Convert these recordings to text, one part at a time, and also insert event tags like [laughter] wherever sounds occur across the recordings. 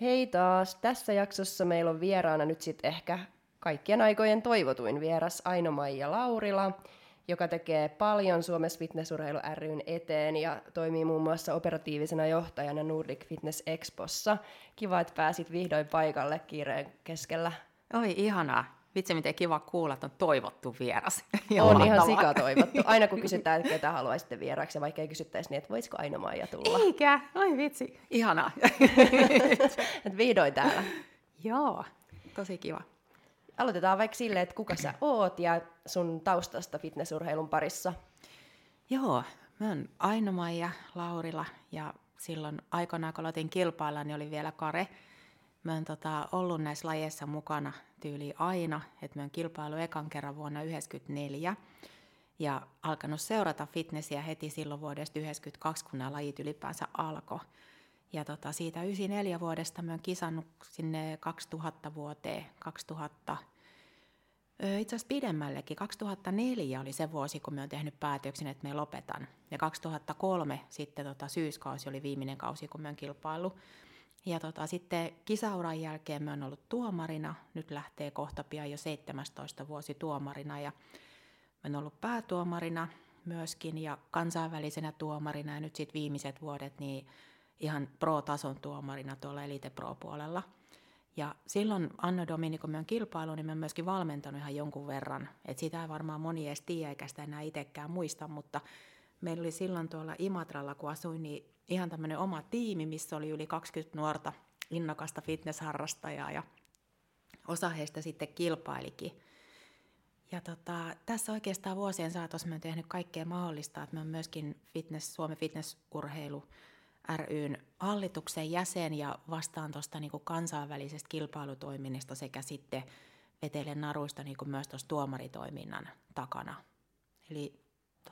Hei taas! Tässä jaksossa meillä on vieraana nyt sitten ehkä kaikkien aikojen toivotuin vieras Aino-Maija Laurila, joka tekee paljon Suomessa Fitnessurheilu ryn eteen ja toimii muun muassa operatiivisena johtajana Nordic Fitness Expossa. Kiva, että pääsit vihdoin paikalle kiireen keskellä. Oi, ihanaa. Vitsi, miten kiva kuulla, että on toivottu vieras. [laughs] on ihan sika toivottu. [laughs] Aina kun kysytään, että ketä haluaisitte vieraksi, vaikka ei kysyttäisi niin, että voisiko Aino Maija tulla. Eikä, oi vitsi, ihanaa. [laughs] Et vihdoin täällä. Joo, tosi kiva. Aloitetaan vaikka silleen, että kuka sä oot ja sun taustasta fitnessurheilun parissa. Joo, mä oon Aino-Maija Laurila ja silloin aikanaan, kun aloitin kilpailla, niin oli vielä Kare. Mä oon tota, ollut näissä lajeissa mukana tyyli aina, että mä oon kilpailu ekan kerran vuonna 1994 ja alkanut seurata fitnessiä heti silloin vuodesta 1992, kun nämä lajit ylipäänsä alkoi. Ja tota, siitä 94 vuodesta mä oon kisannut sinne 2000 vuoteen, 2000, itse asiassa pidemmällekin. 2004 oli se vuosi, kun mä oon tehnyt päätöksen, että me lopetan. Ja 2003 sitten tota, syyskausi oli viimeinen kausi, kun mä oon kilpailu. Ja tota, sitten kisauran jälkeen mä oon ollut tuomarina. Nyt lähtee kohta pian jo 17 vuosi tuomarina. Ja mä oon ollut päätuomarina myöskin ja kansainvälisenä tuomarina. Ja nyt sitten viimeiset vuodet niin ihan pro-tason tuomarina tuolla Elite Pro-puolella. Ja silloin Anno Domini, kun mä kilpailu, niin mä oon myöskin valmentanut ihan jonkun verran. Et sitä ei varmaan moni edes tiedä, eikä sitä enää itsekään muista, mutta meillä oli silloin tuolla Imatralla, kun asuin, niin ihan tämmöinen oma tiimi, missä oli yli 20 nuorta innokasta fitnessharrastajaa ja osa heistä sitten kilpailikin. Ja tota, tässä oikeastaan vuosien saatossa mä oon tehnyt kaikkea mahdollista, että mä myöskin fitness, Suomen fitnessurheilu ryn hallituksen jäsen ja vastaan tuosta niin kansainvälisestä kilpailutoiminnasta sekä sitten vetelen naruista niin kuin myös tuossa tuomaritoiminnan takana. Eli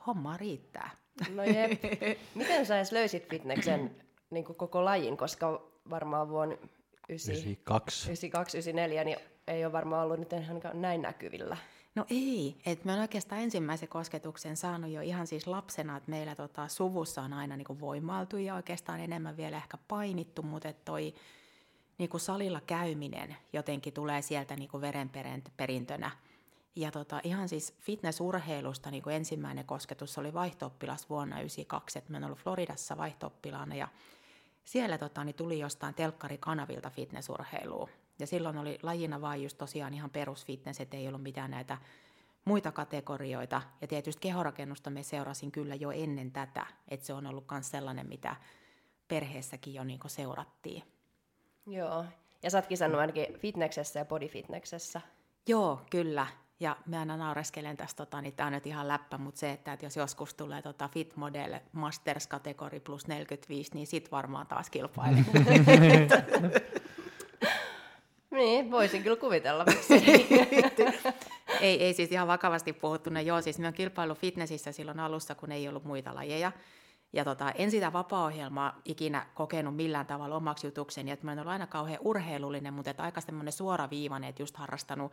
homma riittää. No jep. Miten sä edes löysit fitneksen [clears throat] niin kuin koko lajin, koska varmaan vuonna 92, 94 niin ei ole varmaan ollut nyt näin näkyvillä. No ei, että mä oon oikeastaan ensimmäisen kosketuksen saanut jo ihan siis lapsena, että meillä tota, suvussa on aina niin voimailtu ja oikeastaan enemmän vielä ehkä painittu, mutta toi niin salilla käyminen jotenkin tulee sieltä niin verenperintönä. Ja tota, ihan siis fitnessurheilusta niin ensimmäinen kosketus oli vaihto vuonna 1992, että mä oon ollut Floridassa vaihto ja siellä tota, niin tuli jostain telkkarikanavilta fitnessurheilua. Ja silloin oli lajina vain just tosiaan ihan perusfitness, että ei ollut mitään näitä muita kategorioita. Ja tietysti kehorakennusta me seurasin kyllä jo ennen tätä, että se on ollut myös sellainen, mitä perheessäkin jo niin seurattiin. Joo, ja sä oot kisannut ainakin fitneksessä ja bodyfitneksessä. Joo, kyllä. Ja mä aina naureskelen tästä, tota, niin tämä on nyt ihan läppä, mutta se, että, että jos joskus tulee tota Fit Model Masters-kategori plus 45, niin sit varmaan taas kilpailee. [laughs] [laughs] Niin, voisin kyllä kuvitella, [laughs] ei, ei siis ihan vakavasti puhuttuna, joo, siis me on kilpailu fitnessissä silloin alussa, kun ei ollut muita lajeja. Ja tota, en sitä vapaa-ohjelmaa ikinä kokenut millään tavalla omaksi jutukseni, että mä en ollut aina kauhean urheilullinen, mutta että aika semmoinen suoraviivainen, että just harrastanut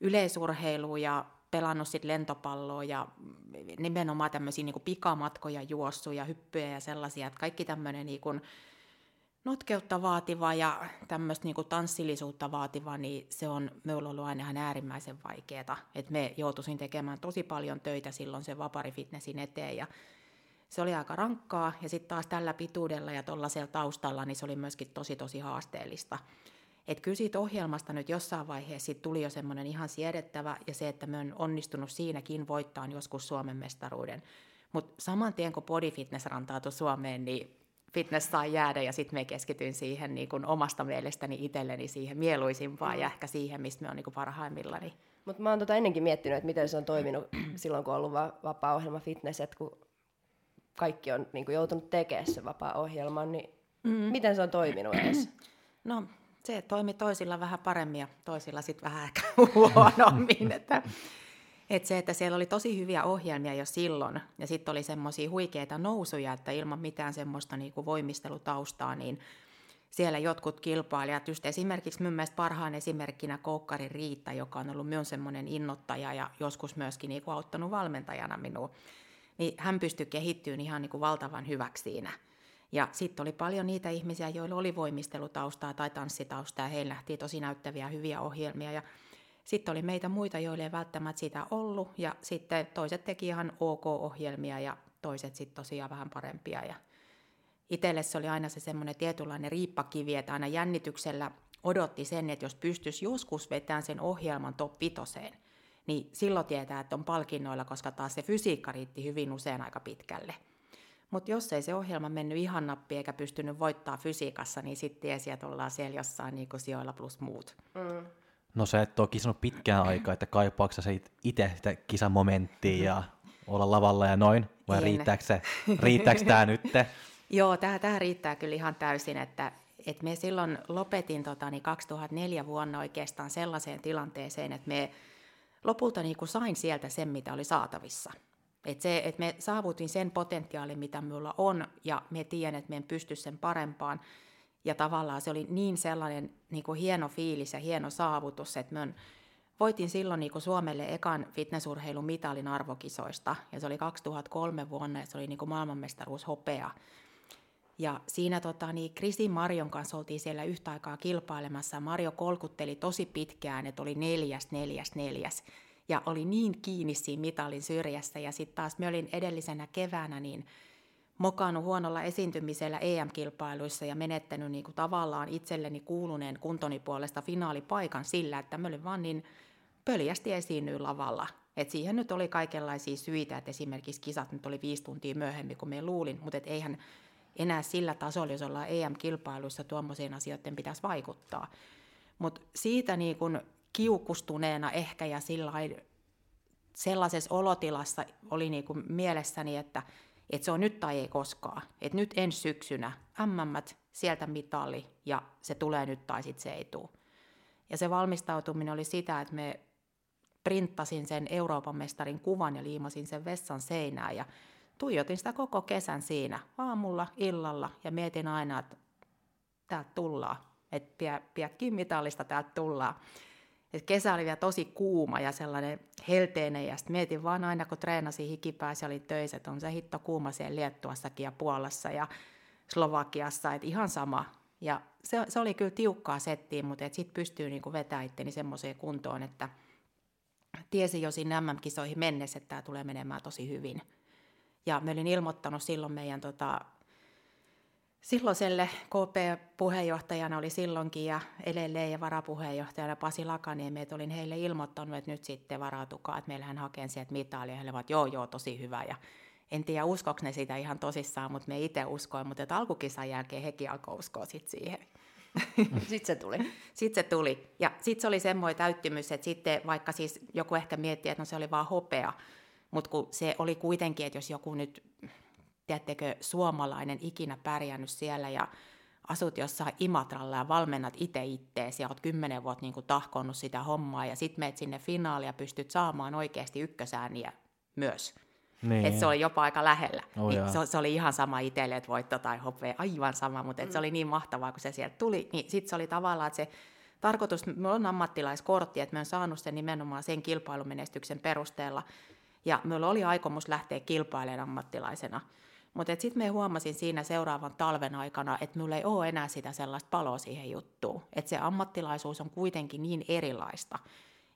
yleisurheilua ja pelannut sit lentopalloa ja nimenomaan tämmöisiä niin pikamatkoja, juossuja, hyppyjä ja sellaisia, että kaikki tämmöinen niin kuin, notkeutta vaativa ja tämmöistä niinku tanssillisuutta vaativa, niin se on minulla ollut aina ihan äärimmäisen vaikeaa. Et me joutuisin tekemään tosi paljon töitä silloin sen vaparifitnessin eteen ja se oli aika rankkaa ja sitten taas tällä pituudella ja tuollaisella taustalla, niin se oli myöskin tosi tosi haasteellista. Et kyllä siitä ohjelmasta nyt jossain vaiheessa siitä tuli jo semmoinen ihan siedettävä ja se, että me on onnistunut siinäkin voittaa joskus Suomen mestaruuden. Mutta saman tien kun Body Fitness rantautui Suomeen, niin fitness saa jäädä ja sitten me keskityin siihen niin kun omasta mielestäni itselleni siihen mieluisimpaan mm. ja ehkä siihen, mistä me on niin parhaimmillani. Mutta mä oon tota ennenkin miettinyt, että miten se on toiminut [clears throat] silloin, kun on ollut va- vapaa-ohjelma fitness, että kun kaikki on niin joutunut tekemään se vapaa-ohjelman, niin mm. miten se on toiminut edes? [clears throat] No se toimi toisilla vähän paremmin ja toisilla sitten vähän ehkä [laughs] huonommin. että et se, että siellä oli tosi hyviä ohjelmia jo silloin, ja sitten oli semmoisia huikeita nousuja, että ilman mitään semmoista niinku voimistelutaustaa, niin siellä jotkut kilpailijat, just esimerkiksi mun mielestä parhaan esimerkkinä Koukkari Riitta, joka on ollut myös semmoinen innottaja ja joskus myöskin niin kuin auttanut valmentajana minua, niin hän pystyi kehittymään ihan niin kuin valtavan hyväksi siinä. Ja sitten oli paljon niitä ihmisiä, joilla oli voimistelutaustaa tai tanssitaustaa, ja heillä lähti tosi näyttäviä hyviä ohjelmia. Ja sitten oli meitä muita, joille ei välttämättä sitä ollut, ja sitten toiset teki ihan ok-ohjelmia, ja toiset sitten tosiaan vähän parempia. Ja itselle se oli aina se semmoinen tietynlainen riippakivi, että aina jännityksellä odotti sen, että jos pystyisi joskus vetämään sen ohjelman top vitoseen, niin silloin tietää, että on palkinnoilla, koska taas se fysiikka riitti hyvin usein aika pitkälle. Mutta jos ei se ohjelma mennyt ihan nappi eikä pystynyt voittaa fysiikassa, niin sitten tiesi, että ollaan siellä jossain niin sijoilla plus muut. Mm. No se et ole kisannut pitkään aikaa, että kaipaako sä itse sitä kisamomenttia ja olla lavalla ja noin, vai riittääkö, se, riittääkö tämä nyt? [laughs] Joo, tämä riittää kyllä ihan täysin, että et me silloin lopetin tota, niin 2004 vuonna oikeastaan sellaiseen tilanteeseen, että me lopulta niin kuin sain sieltä sen, mitä oli saatavissa. Et se, et me saavutin sen potentiaalin, mitä minulla on, ja me tiedän, että me en pysty sen parempaan. Ja tavallaan se oli niin sellainen niin kuin hieno fiilis ja hieno saavutus, että me voitin silloin niin kuin Suomelle ekan fitnessurheilun mitalin arvokisoista, ja se oli 2003 vuonna, ja se oli niin kuin maailmanmestaruus hopea. Ja siinä tota, niin Krisin Marion kanssa oltiin siellä yhtä aikaa kilpailemassa. Mario kolkutteli tosi pitkään, että oli neljäs, neljäs, neljäs. Ja oli niin kiinni siinä mitalin syrjässä. Ja sitten taas me olin edellisenä keväänä niin mokannut huonolla esiintymisellä EM-kilpailuissa ja menettänyt niin kuin tavallaan itselleni kuuluneen kuntoni puolesta finaalipaikan sillä, että mä olin vaan niin pöljästi esiinnyy lavalla. Et siihen nyt oli kaikenlaisia syitä, että esimerkiksi kisat nyt oli viisi tuntia myöhemmin kuin me luulin, mutta et eihän enää sillä tasolla, jos ollaan EM-kilpailuissa, tuommoisiin asioiden pitäisi vaikuttaa. Mutta siitä niin kun kiukustuneena ehkä ja sellaisessa olotilassa oli niin kun mielessäni, että, että se on nyt tai ei koskaan. Että nyt ensi syksynä MM, sieltä mitali ja se tulee nyt tai sitten se ei tule. Ja se valmistautuminen oli sitä, että me printtasin sen Euroopan mestarin kuvan ja liimasin sen vessan seinään ja tuijotin sitä koko kesän siinä, aamulla, illalla, ja mietin aina, että täältä tullaan, että pidä, pidä kiinni mitallista, täältä tullaan. Et kesä oli vielä tosi kuuma ja sellainen helteinen, ja sitten mietin vaan aina, kun treenasi hikipäässä oli töissä, että on se hitto kuuma siellä Liettuassakin ja Puolassa ja Slovakiassa, että ihan sama. Ja se, se oli kyllä tiukkaa settiin, mutta sitten pystyy niinku vetämään itteni semmoiseen kuntoon, että tiesi jo sinne MM-kisoihin mennessä, että tämä tulee menemään tosi hyvin. Ja me olin ilmoittanut silloin meidän tota, silloiselle KP-puheenjohtajana oli silloinkin ja edelleen ja varapuheenjohtajana Pasi Lakaniemi, että olin heille ilmoittanut, että nyt sitten varautukaa, että meillähän hakee sieltä mitalia. He olivat, joo, joo, tosi hyvä. Ja en tiedä, uskoiko ne sitä ihan tosissaan, mutta me itse uskoin, mutta että alkukisan jälkeen hekin alkoi uskoa sit siihen. [laughs] sitten se tuli. Sitten se tuli. Ja sitten se oli semmoinen täyttymys, että sitten vaikka siis joku ehkä mietti, että no se oli vaan hopea, mutta kun se oli kuitenkin, että jos joku nyt, tiedättekö, suomalainen ikinä pärjännyt siellä ja asut jossain Imatralla ja valmennat itse itteesi ja oot kymmenen vuotta niin tahkonnut sitä hommaa ja sitten meet sinne finaaliin ja pystyt saamaan oikeasti ykkösääniä myös. Niin. Että se oli jopa aika lähellä. Oh, niin se, se, oli ihan sama itselle, että voitto tai hopea, aivan sama, mutta mm. se oli niin mahtavaa, kun se sieltä tuli. Niin sitten se oli tavallaan, että se tarkoitus, me on ammattilaiskortti, että me on saanut sen nimenomaan sen kilpailumenestyksen perusteella, ja minulla oli aikomus lähteä kilpailemaan ammattilaisena. Mutta sitten me huomasin siinä seuraavan talven aikana, että minulla ei ole enää sitä sellaista paloa siihen juttuun. Että se ammattilaisuus on kuitenkin niin erilaista.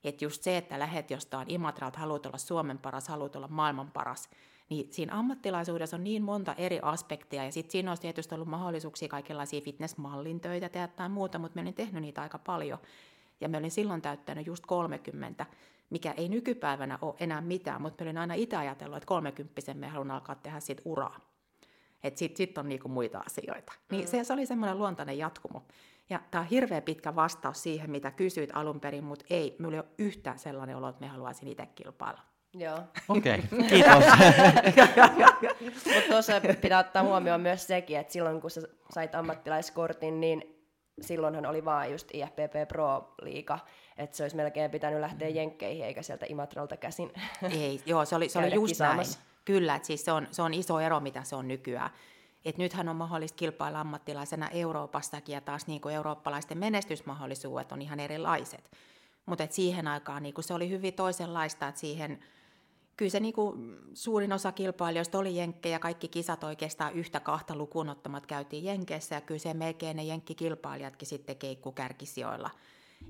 Että just se, että lähet jostain Imatralta, haluat olla Suomen paras, haluat olla maailman paras, niin siinä ammattilaisuudessa on niin monta eri aspektia, ja sitten siinä olisi tietysti ollut mahdollisuuksia kaikenlaisia fitnessmallin töitä tehdä tai muuta, mutta mä olin tehnyt niitä aika paljon. Ja mä olin silloin täyttänyt just 30, mikä ei nykypäivänä ole enää mitään, mutta mä olin aina itse ajatellut, että kolmekymppisen me haluan alkaa tehdä siitä uraa. Että sitten sit on niinku muita asioita. Niin mm. se, se oli semmoinen luontainen jatkumo. Ja tämä on hirveän pitkä vastaus siihen, mitä kysyit alun perin, mutta ei, minulla ei ole yhtään sellainen olo, että me haluaisin itse kilpailla. Joo. Okei, okay, [laughs] kiitos. mutta tuossa pitää ottaa huomioon myös sekin, että silloin kun sä sait ammattilaiskortin, niin silloinhan oli vaan just IFPP Pro-liiga, että se olisi melkein pitänyt lähteä mm. jenkkeihin eikä sieltä Imatralta käsin [laughs] Ei, joo, se oli, se oli just kisaamassa. näin. Kyllä, että siis se on, se on iso ero, mitä se on nykyään. Et nythän on mahdollista kilpailla ammattilaisena Euroopassakin ja taas niin kuin eurooppalaisten menestysmahdollisuudet on ihan erilaiset. Mutta siihen aikaan niin kuin se oli hyvin toisenlaista, että siihen kyllä se niin kuin suurin osa kilpailijoista oli jenkkejä, kaikki kisat oikeastaan yhtä kahta lukuun ottamat käytiin jenkeissä ja kyllä se melkein ne jenkkikilpailijatkin sitten keikku kärkisijoilla.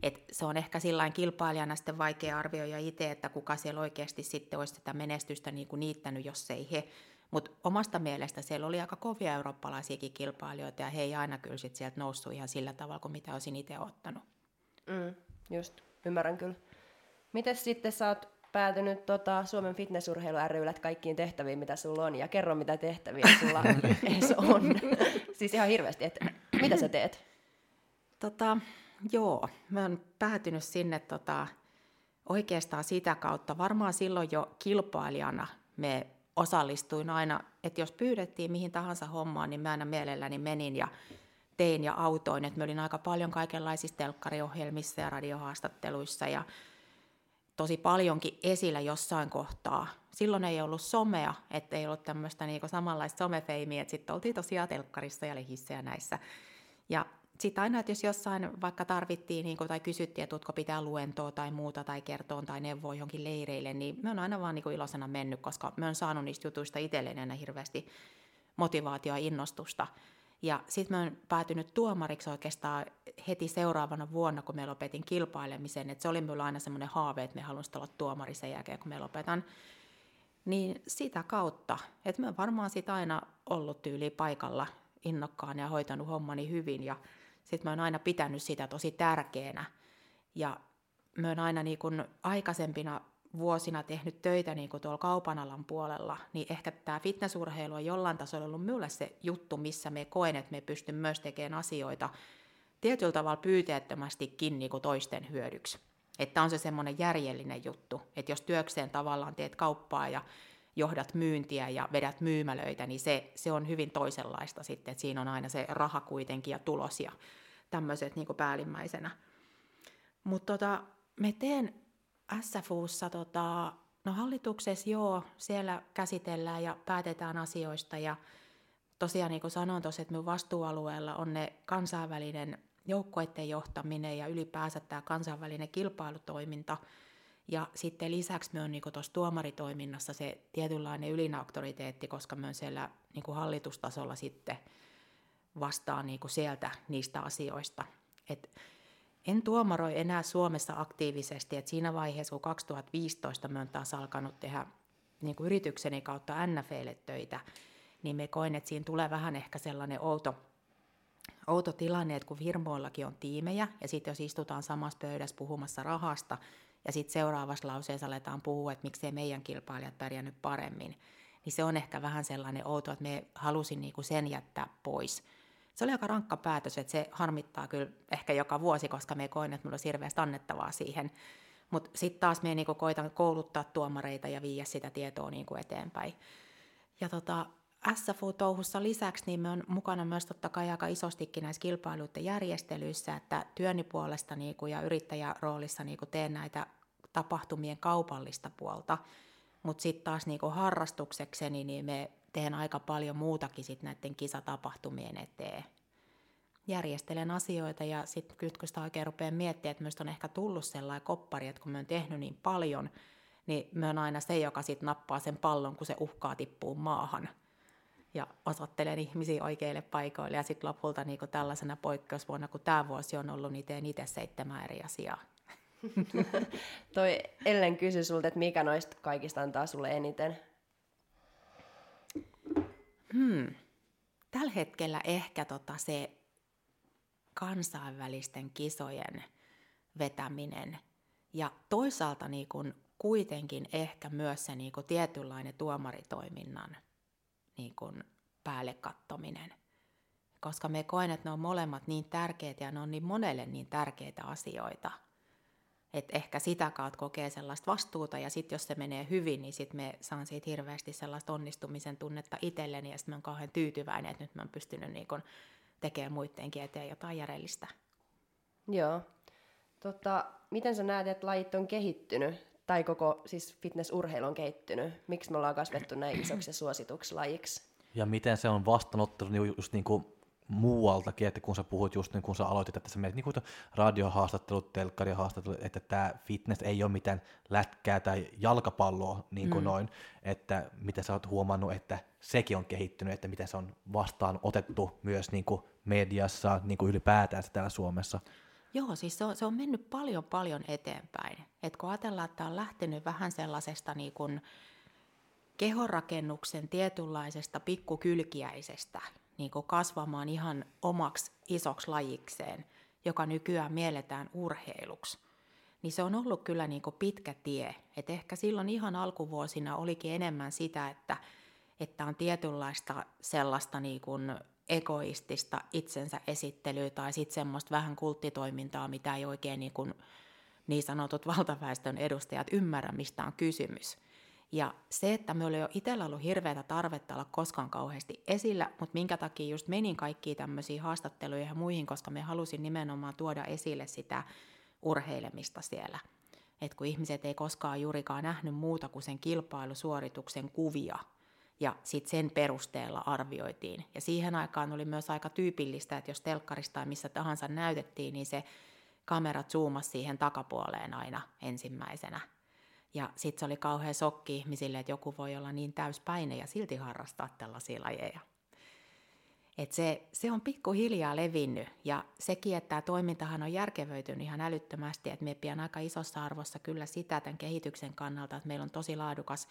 Et se on ehkä sillain kilpailijana sitten vaikea arvioida itse, että kuka siellä oikeasti sitten olisi sitä menestystä niin kuin niittänyt, jos ei he. Mutta omasta mielestä siellä oli aika kovia eurooppalaisiakin kilpailijoita ja he ei aina kyllä sit sieltä noussut ihan sillä tavalla kuin mitä olisin itse ottanut. Mm, just, ymmärrän kyllä. Miten sitten sä oot päätynyt tota, Suomen fitnessurheilu ryllä kaikkiin tehtäviin, mitä sulla on, ja kerro, mitä tehtäviä sulla [laughs] edes on. siis ihan hirveästi, että mitä sä teet? Tota, joo, mä oon päätynyt sinne tota, oikeastaan sitä kautta. Varmaan silloin jo kilpailijana me osallistuin aina, että jos pyydettiin mihin tahansa hommaan, niin mä aina mielelläni menin ja tein ja autoin. Että mä olin aika paljon kaikenlaisissa telkkariohjelmissa ja radiohaastatteluissa ja tosi paljonkin esillä jossain kohtaa. Silloin ei ollut somea, että ei ollut tämmöistä niinku samanlaista somefeimiä, että sitten oltiin tosiaan telkkarissa ja lehissä ja näissä. Ja sitten aina, että jos jossain vaikka tarvittiin niin kuin, tai kysyttiin, että tutko pitää luentoa tai muuta tai kertoa tai neuvoa johonkin leireille, niin me on aina vaan niin kuin iloisena mennyt, koska me on saanut niistä jutuista itselleen aina hirveästi motivaatioa ja innostusta. Ja sitten mä oon päätynyt tuomariksi oikeastaan heti seuraavana vuonna, kun me lopetin kilpailemisen. Et se oli minulla aina semmoinen haave, että me haluaisin olla tuomari sen jälkeen, kun me lopetan. Niin sitä kautta, että mä oon varmaan sitä aina ollut tyyli paikalla innokkaan ja hoitanut hommani hyvin. Ja sitten mä oon aina pitänyt sitä tosi tärkeänä. Ja mä oon aina niin kun aikaisempina vuosina tehnyt töitä niin kuin tuolla kaupan alan puolella, niin ehkä tämä fitnessurheilu on jollain tasolla ollut minulle se juttu, missä me koen, että me pystyn myös tekemään asioita tietyllä tavalla pyyteettömästikin niin kuin toisten hyödyksi. Että on se semmoinen järjellinen juttu, että jos työkseen tavallaan teet kauppaa ja johdat myyntiä ja vedät myymälöitä, niin se, se on hyvin toisenlaista sitten, että siinä on aina se raha kuitenkin ja tulos ja tämmöiset niin päällimmäisenä. Mutta tota, me teen SFUssa, tota, no hallituksessa joo, siellä käsitellään ja päätetään asioista ja tosiaan niin kuin sanoin tuossa, että minun vastuualueella on ne kansainvälinen joukkueiden johtaminen ja ylipäänsä tämä kansainvälinen kilpailutoiminta. Ja sitten lisäksi me on niin tuossa tuomaritoiminnassa se tietynlainen ylinauktoriteetti, koska me on siellä niin hallitustasolla sitten vastaan niin sieltä niistä asioista. Et en tuomaroi enää Suomessa aktiivisesti, että siinä vaiheessa, kun 2015 me on taas alkanut tehdä niin kuin yritykseni kautta NFLlle töitä, niin me koin, että siinä tulee vähän ehkä sellainen outo, outo tilanne, että kun firmoillakin on tiimejä, ja sitten jos istutaan samassa pöydässä puhumassa rahasta, ja sitten seuraavassa lauseessa aletaan puhua, että miksei meidän kilpailijat pärjännyt paremmin, niin se on ehkä vähän sellainen outo, että me halusin niinku sen jättää pois se oli aika rankka päätös, että se harmittaa kyllä ehkä joka vuosi, koska me koin, että mulla olisi hirveästi annettavaa siihen. Mutta sitten taas me niinku koitan kouluttaa tuomareita ja viiä sitä tietoa niinku eteenpäin. Ja tota, SFU-touhussa lisäksi niin me on mukana myös totta kai aika isostikin näissä kilpailuiden järjestelyissä, että työni puolesta niinku ja yrittäjäroolissa niinku teen näitä tapahtumien kaupallista puolta, mutta sitten taas niinku harrastuksekseni niin me teen aika paljon muutakin sit näiden kisatapahtumien eteen. Järjestelen asioita ja sitten kun sitä oikein rupeaa miettimään, että myös on ehkä tullut sellainen koppari, että kun mä oon tehnyt niin paljon, niin mä oon aina se, joka sitten nappaa sen pallon, kun se uhkaa tippua maahan. Ja osoittelen ihmisiä oikeille paikoille. Ja sitten lopulta niin tällaisena poikkeusvuonna, kun tämä vuosi on ollut, niin teen itse seitsemän eri asiaa. [laughs] Toi Ellen kysyi sulta, että mikä noista kaikista antaa sulle eniten Hmm. Tällä hetkellä ehkä tota se kansainvälisten kisojen vetäminen ja toisaalta niin kun kuitenkin ehkä myös se niin kun tietynlainen tuomaritoiminnan niin kun päälle kattominen. Koska me koen, että ne on molemmat niin tärkeitä ja ne on niin monelle niin tärkeitä asioita – että ehkä sitä kautta kokee sellaista vastuuta ja sitten jos se menee hyvin, niin sitten me saan siitä hirveästi sellaista onnistumisen tunnetta itselleni ja sitten mä oon kauhean tyytyväinen, että nyt mä oon pystynyt niin kun tekemään muidenkin eteen jotain järjellistä. Joo. Tota, miten sä näet, että lajit on kehittynyt tai koko siis fitnessurheilu on kehittynyt? Miksi me ollaan kasvettu näin isoksi ja suosituksi lajiksi? Ja miten se on vastaanottanut niin just niin kuin muualtakin, että kun sä puhut just niin kun sä aloitit, että sä menet niin radiohaastattelut, telkkarihaastattelut, että tämä fitness ei ole mitään lätkää tai jalkapalloa niin kuin mm. noin, että miten sä oot huomannut, että sekin on kehittynyt, että miten se on vastaan otettu myös niin kuin mediassa niin kuin ylipäätään täällä Suomessa. Joo, siis se on, se on mennyt paljon paljon eteenpäin. Et kun ajatellaan, että on lähtenyt vähän sellaisesta niin kuin kehonrakennuksen tietynlaisesta pikkukylkiäisestä niin kuin kasvamaan ihan omaksi isoksi lajikseen, joka nykyään mielletään urheiluksi, niin se on ollut kyllä niin kuin pitkä tie. Et ehkä silloin ihan alkuvuosina olikin enemmän sitä, että, että on tietynlaista sellaista niin kuin egoistista itsensä esittelyä tai sitten semmoista vähän kulttitoimintaa, mitä ei oikein niin, kuin niin sanotut [laughs] valtaväestön edustajat ymmärrä, mistä on kysymys. Ja se, että me oli jo itsellä ollut hirveätä tarvetta olla koskaan kauheasti esillä, mutta minkä takia just menin kaikkiin tämmöisiin haastatteluihin ja muihin, koska me halusin nimenomaan tuoda esille sitä urheilemista siellä. Et kun ihmiset ei koskaan juurikaan nähnyt muuta kuin sen kilpailusuorituksen kuvia, ja sitten sen perusteella arvioitiin. Ja siihen aikaan oli myös aika tyypillistä, että jos telkkarista tai missä tahansa näytettiin, niin se kamera zoomasi siihen takapuoleen aina ensimmäisenä. Ja sitten se oli kauhean sokki ihmisille, että joku voi olla niin täyspäinen ja silti harrastaa tällaisia lajeja. Et se, se on pikkuhiljaa levinnyt ja sekin, että tämä toimintahan on järkevöitynyt ihan älyttömästi, että me pian aika isossa arvossa kyllä sitä tämän kehityksen kannalta, että meillä on tosi laadukas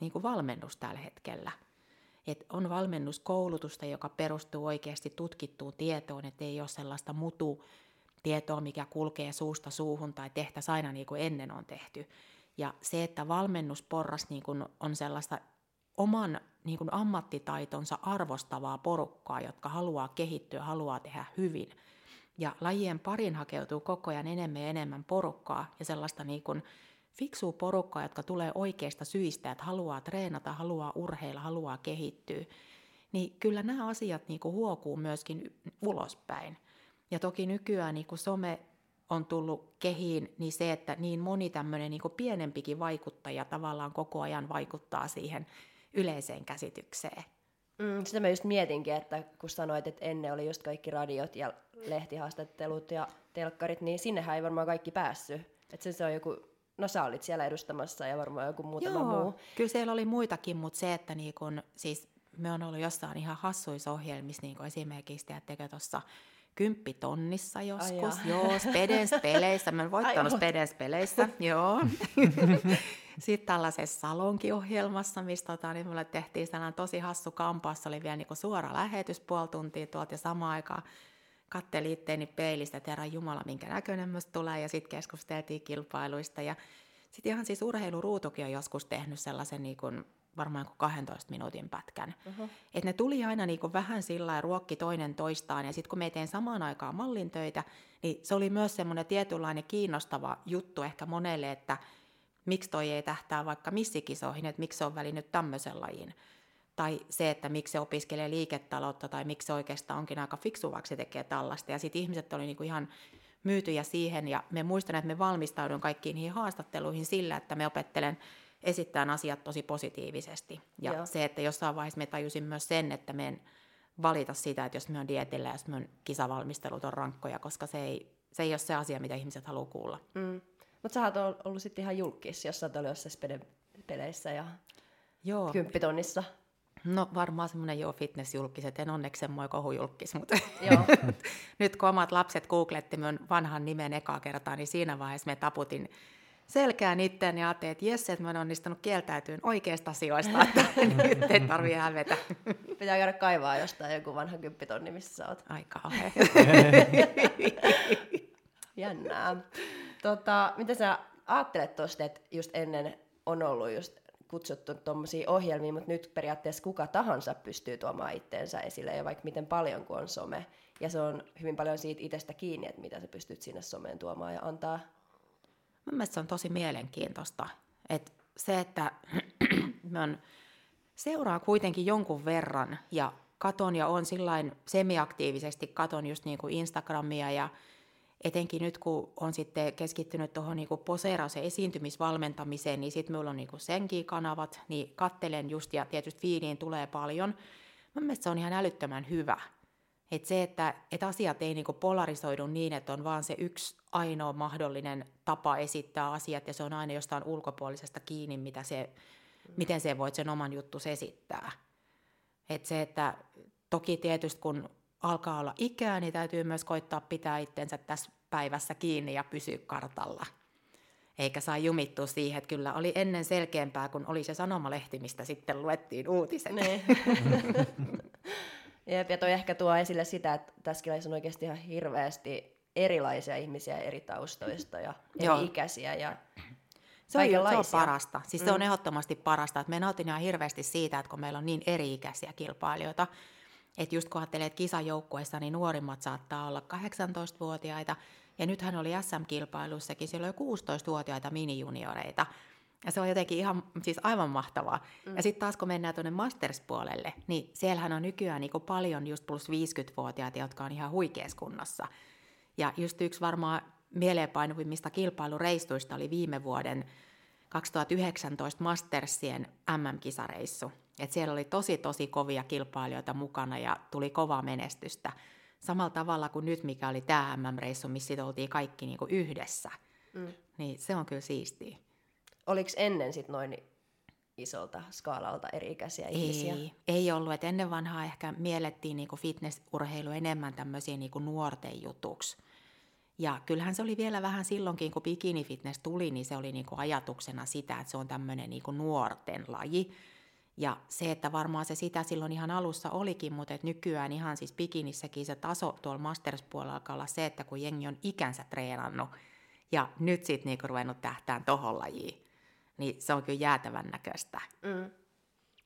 niin kuin valmennus tällä hetkellä. Et on valmennuskoulutusta, joka perustuu oikeasti tutkittuun tietoon, että ei ole sellaista mutu tietoa, mikä kulkee suusta suuhun tai tehtäisiin aina niin kuin ennen on tehty. Ja se, että valmennusporras niin kuin on sellaista oman niin kuin ammattitaitonsa arvostavaa porukkaa, jotka haluaa kehittyä, haluaa tehdä hyvin. Ja lajien parin hakeutuu koko ajan enemmän ja enemmän porukkaa ja sellaista niin kuin fiksua porukkaa, jotka tulee oikeista syistä, että haluaa treenata, haluaa urheilla, haluaa kehittyä, niin kyllä nämä asiat niin kuin huokuu myöskin ulospäin. Ja toki nykyään niin kuin some on tullut kehiin, niin se, että niin moni tämmöinen niin pienempikin vaikuttaja tavallaan koko ajan vaikuttaa siihen yleiseen käsitykseen. Mm, sitä mä just mietinkin, että kun sanoit, että ennen oli just kaikki radiot ja lehtihaastattelut ja telkkarit, niin sinnehän ei varmaan kaikki päässyt. Että se, se on joku, no sä olit siellä edustamassa ja varmaan joku muutama Joo, muu. kyllä siellä oli muitakin, mutta se, että niin kun, siis me on ollut jossain ihan hassuissa ohjelmissa, niin kuin esimerkiksi tekee tuossa kymppitonnissa joskus, [laughs] Ai [laughs] joo, Spedens-peleissä, mä oon voittanut Spedens-peleissä, joo. Sitten tällaisessa salonkiohjelmassa, missä tota, niin mulle tehtiin sellainen tosi hassu kampaus, oli vielä niin suora lähetys puoli tuntia tuolta ja samaan aikaan kattelin itteeni peilistä, että herran Jumala, minkä näköinen myös tulee, ja sitten keskusteltiin kilpailuista, ja sitten ihan siis urheiluruutukin on joskus tehnyt sellaisen niin kuin varmaan 12 minuutin pätkän. Uh-huh. Et ne tuli aina niinku vähän sillä ruokki toinen toistaan, ja sitten kun me tein samaan aikaan mallintöitä, niin se oli myös semmoinen tietynlainen kiinnostava juttu ehkä monelle, että miksi toi ei tähtää vaikka missikisoihin, että miksi se on välinyt tämmöisen lajin. Tai se, että miksi se opiskelee liiketaloutta, tai miksi se oikeastaan onkin aika fiksu, vaikka se tekee tällaista. Ja sitten ihmiset oli niinku ihan myytyjä siihen, ja me muistan, että me valmistaudun kaikkiin niihin haastatteluihin sillä, että me opettelen – esittää asiat tosi positiivisesti. Ja Joo. se, että jossain vaiheessa me tajusin myös sen, että me en valita sitä, että jos me on dietillä ja jos me on kisavalmistelut on rankkoja, koska se ei, se ei ole se asia, mitä ihmiset haluaa kuulla. Mm. Mutta sä oot ollut sitten ihan julkis, jos sä oot ollut jossain peleissä ja Joo. kymppitonnissa. No varmaan semmoinen joo fitnessjulkis, en onneksi semmoinen kohujulkis, mutta [laughs] joo. [laughs] nyt kun omat lapset googletti minun vanhan nimen ekaa kertaa, niin siinä vaiheessa me taputin selkään itteen ja ajattelin, että jes, että mä oon onnistunut kieltäytyyn oikeista asioista, että [laughs] nyt ei tarvitse hävetä. Pitää käydä kaivaa jostain joku vanha kymppitonni, missä sä oot. Ai kauhean. Jännää. Tota, mitä sä ajattelet tuosta, että just ennen on ollut just kutsuttu tuommoisia ohjelmia, mutta nyt periaatteessa kuka tahansa pystyy tuomaan itteensä esille, ja vaikka miten paljon kuin on some. Ja se on hyvin paljon siitä itsestä kiinni, että mitä sä pystyt sinne someen tuomaan ja antaa Mun mielestä se on tosi mielenkiintoista. Että se, että [clears throat] mä seuraan kuitenkin jonkun verran ja katon ja on sillain semiaktiivisesti katon just niin kuin Instagramia ja etenkin nyt kun on sitten keskittynyt tuohon niin poseeraus- ja esiintymisvalmentamiseen, niin sitten minulla on niin senkin kanavat, niin kattelen just ja tietysti fiiliin tulee paljon, mun mielestä se on ihan älyttömän hyvä. Et se, että et asiat ei niinku polarisoidu niin, että on vaan se yksi ainoa mahdollinen tapa esittää asiat, ja se on aina jostain ulkopuolisesta kiinni, mitä se, miten se voit sen oman juttus esittää. Et se, että toki tietysti kun alkaa olla ikää, niin täytyy myös koittaa pitää itsensä tässä päivässä kiinni ja pysyä kartalla. Eikä saa jumittua siihen, että kyllä oli ennen selkeämpää, kun oli se sanomalehti, mistä sitten luettiin uutiset. Niin. [laughs] Jep, ja toi ehkä tuo esille sitä, että tässä on oikeasti ihan hirveästi erilaisia ihmisiä eri taustoista ja eri Joo. ikäisiä ja se on, se on parasta. Siis mm. se on mm. ehdottomasti parasta. Että me nautin ihan hirveästi siitä, että kun meillä on niin eri-ikäisiä kilpailijoita, että just kun ajattelee, että kisajoukkueessa, niin nuorimmat saattaa olla 18-vuotiaita, ja nythän oli SM-kilpailuissakin, siellä oli 16-vuotiaita minijunioreita. Ja se on jotenkin ihan, siis aivan mahtavaa. Mm. Ja sitten taas kun mennään tuonne Masters-puolelle, niin siellähän on nykyään niin paljon just plus 50-vuotiaita, jotka on ihan huikeassa kunnossa. Ja just yksi varmaan mieleenpainuvimmista kilpailureistuista oli viime vuoden 2019 Mastersien MM-kisareissu. Et siellä oli tosi tosi kovia kilpailijoita mukana ja tuli kovaa menestystä. Samalla tavalla kuin nyt, mikä oli tämä MM-reissu, missä oltiin kaikki niinku yhdessä. Mm. Niin se on kyllä siistiä. Oliko ennen sitten noin isolta skaalalta eri-ikäisiä ei, ihmisiä? Ei ollut. Et ennen vanhaa ehkä miellettiin niinku fitnessurheilu enemmän tämmöisiä niinku nuorten jutuksi. Ja kyllähän se oli vielä vähän silloinkin, kun bikini fitness tuli, niin se oli niinku ajatuksena sitä, että se on tämmöinen niinku nuorten laji. Ja se, että varmaan se sitä silloin ihan alussa olikin, mutta et nykyään ihan siis bikinissäkin se taso tuolla masters-puolella alkaa olla se, että kun jengi on ikänsä treenannut ja nyt sitten niinku ruvennut tähtään tohon lajiin, niin se on kyllä jäätävän näköistä. Mm.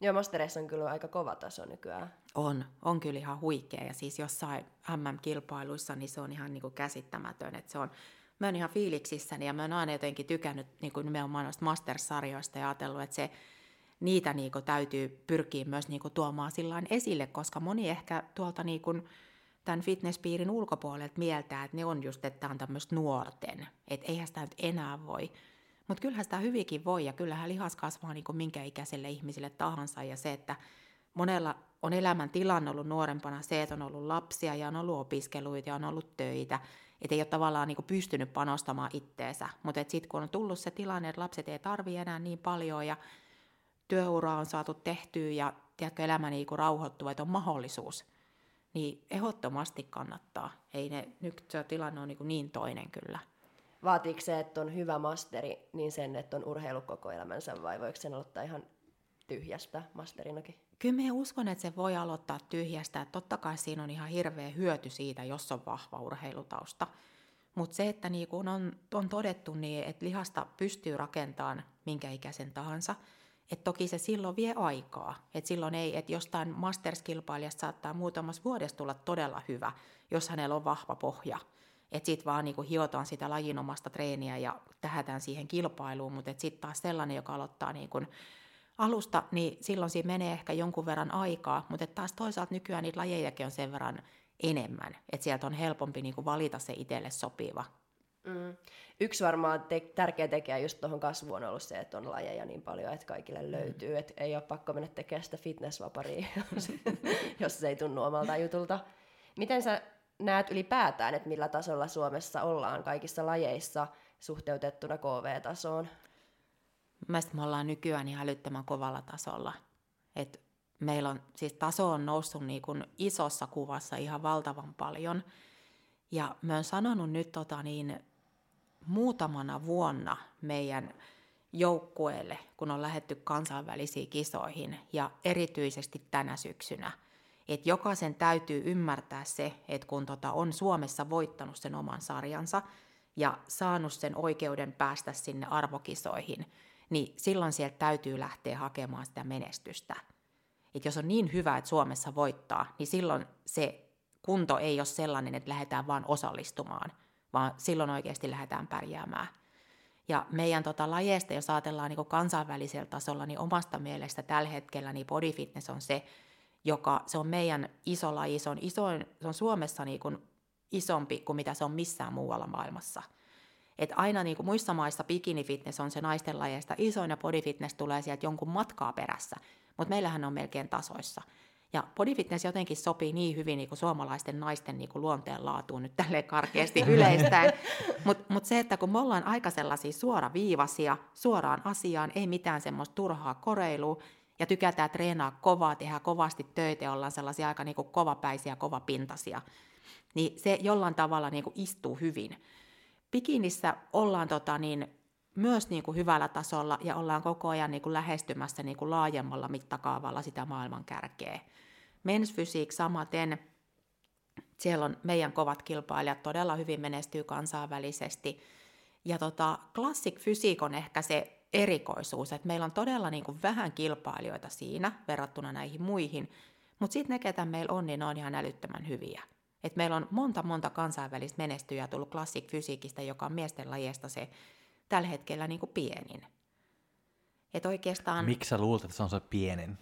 Joo, Masterissa on kyllä aika kova taso nykyään. On, on kyllä ihan huikea. Ja siis jossain MM-kilpailuissa, niin se on ihan niin kuin käsittämätön. Että se on, mä oon ihan fiiliksissäni ja mä oon aina jotenkin tykännyt niin kuin nimenomaan noista Masters-sarjoista ja ajatellut, että se, niitä niin kuin täytyy pyrkiä myös niin kuin tuomaan sillä esille, koska moni ehkä tuolta niin kuin tämän fitnesspiirin ulkopuolelta mieltää, että ne on just, että tämä on tämmöistä nuorten. Että eihän sitä nyt enää voi. Mutta kyllähän sitä hyvinkin voi ja kyllähän lihas kasvaa niin kuin minkä ikäiselle ihmiselle tahansa ja se, että monella on elämän tilanne ollut nuorempana se, että on ollut lapsia ja on ollut opiskeluita ja on ollut töitä, että ei ole tavallaan niin pystynyt panostamaan itteensä. Mutta sitten kun on tullut se tilanne, että lapset ei tarvi enää niin paljon ja työura on saatu tehtyä ja tiedätkö, elämä niin kuin rauhoittuu, että on mahdollisuus, niin ehdottomasti kannattaa. Ei ne, nyt se tilanne on niin, niin toinen kyllä vaatiiko se, että on hyvä masteri, niin sen, että on urheilu koko elämänsä, vai voiko sen aloittaa ihan tyhjästä masterinakin? Kyllä me uskon, että se voi aloittaa tyhjästä. Totta kai siinä on ihan hirveä hyöty siitä, jos on vahva urheilutausta. Mutta se, että niin kun on, on todettu, niin että lihasta pystyy rakentamaan minkä ikäisen tahansa, että toki se silloin vie aikaa. Että silloin ei, että jostain masterskilpailijasta saattaa muutamassa vuodessa tulla todella hyvä, jos hänellä on vahva pohja – että sitten vaan niinku hiotaan sitä lajinomasta treeniä ja tähätään siihen kilpailuun, mutta sitten taas sellainen, joka aloittaa niinku alusta, niin silloin siinä menee ehkä jonkun verran aikaa, mutta taas toisaalta nykyään niitä lajejakin on sen verran enemmän, että sieltä on helpompi niinku valita se itselle sopiva. Mm. Yksi varmaan te- tärkeä tekijä just tuohon kasvuun on ollut se, että on lajeja niin paljon, että kaikille mm. löytyy, että ei ole pakko mennä tekemään sitä fitnessvaparia, [laughs] jos se ei tunnu omalta jutulta. Miten sä näet ylipäätään, että millä tasolla Suomessa ollaan kaikissa lajeissa suhteutettuna KV-tasoon? Mielestäni me ollaan nykyään ihan älyttömän kovalla tasolla. Et meillä on, siis taso on noussut niin kuin isossa kuvassa ihan valtavan paljon. Ja mä oon sanonut nyt tota niin, muutamana vuonna meidän joukkueelle, kun on lähetty kansainvälisiin kisoihin ja erityisesti tänä syksynä – että jokaisen täytyy ymmärtää se, että kun tota on Suomessa voittanut sen oman sarjansa ja saanut sen oikeuden päästä sinne arvokisoihin, niin silloin sieltä täytyy lähteä hakemaan sitä menestystä. Et jos on niin hyvä, että Suomessa voittaa, niin silloin se kunto ei ole sellainen, että lähdetään vain osallistumaan, vaan silloin oikeasti lähdetään pärjäämään. Ja meidän tota lajeista, jos ajatellaan niin kansainvälisellä tasolla, niin omasta mielestä tällä hetkellä niin body fitness on se, joka se on meidän iso laji, se on, isoin, se on Suomessa niin kuin isompi kuin mitä se on missään muualla maailmassa. Et aina niin kuin muissa maissa bikini fitness on se naisten lajeista isoin ja body fitness tulee sieltä jonkun matkaa perässä, mutta meillähän on melkein tasoissa. Ja bodyfitness jotenkin sopii niin hyvin niin kuin suomalaisten naisten niin kuin luonteenlaatuun nyt tälleen karkeasti [laughs] yleistäen. Mutta mut se, että kun me ollaan aika sellaisia suoraviivaisia, suoraan asiaan, ei mitään semmoista turhaa koreilua, ja tykätään treenaa kovaa, tehdä kovasti töitä ja ollaan sellaisia aika niin kuin kovapäisiä, kovapintaisia, niin se jollain tavalla niin kuin istuu hyvin. Pikinissä ollaan tota niin, myös niin kuin hyvällä tasolla ja ollaan koko ajan niin kuin lähestymässä niin kuin laajemmalla mittakaavalla sitä maailman kärkeä. Men's Physique samaten, siellä on meidän kovat kilpailijat, todella hyvin menestyy kansainvälisesti. Ja tota, Classic Physique on ehkä se erikoisuus, että meillä on todella niin kuin vähän kilpailijoita siinä verrattuna näihin muihin, mutta sitten ne, ketä meillä on, niin ne on ihan älyttömän hyviä. Et meillä on monta monta kansainvälistä menestyjää tullut Classic Fysiikistä, joka on miesten lajiesta se tällä hetkellä niin kuin pienin. Et oikeastaan... Miksi sä luulet, että se on se pienin?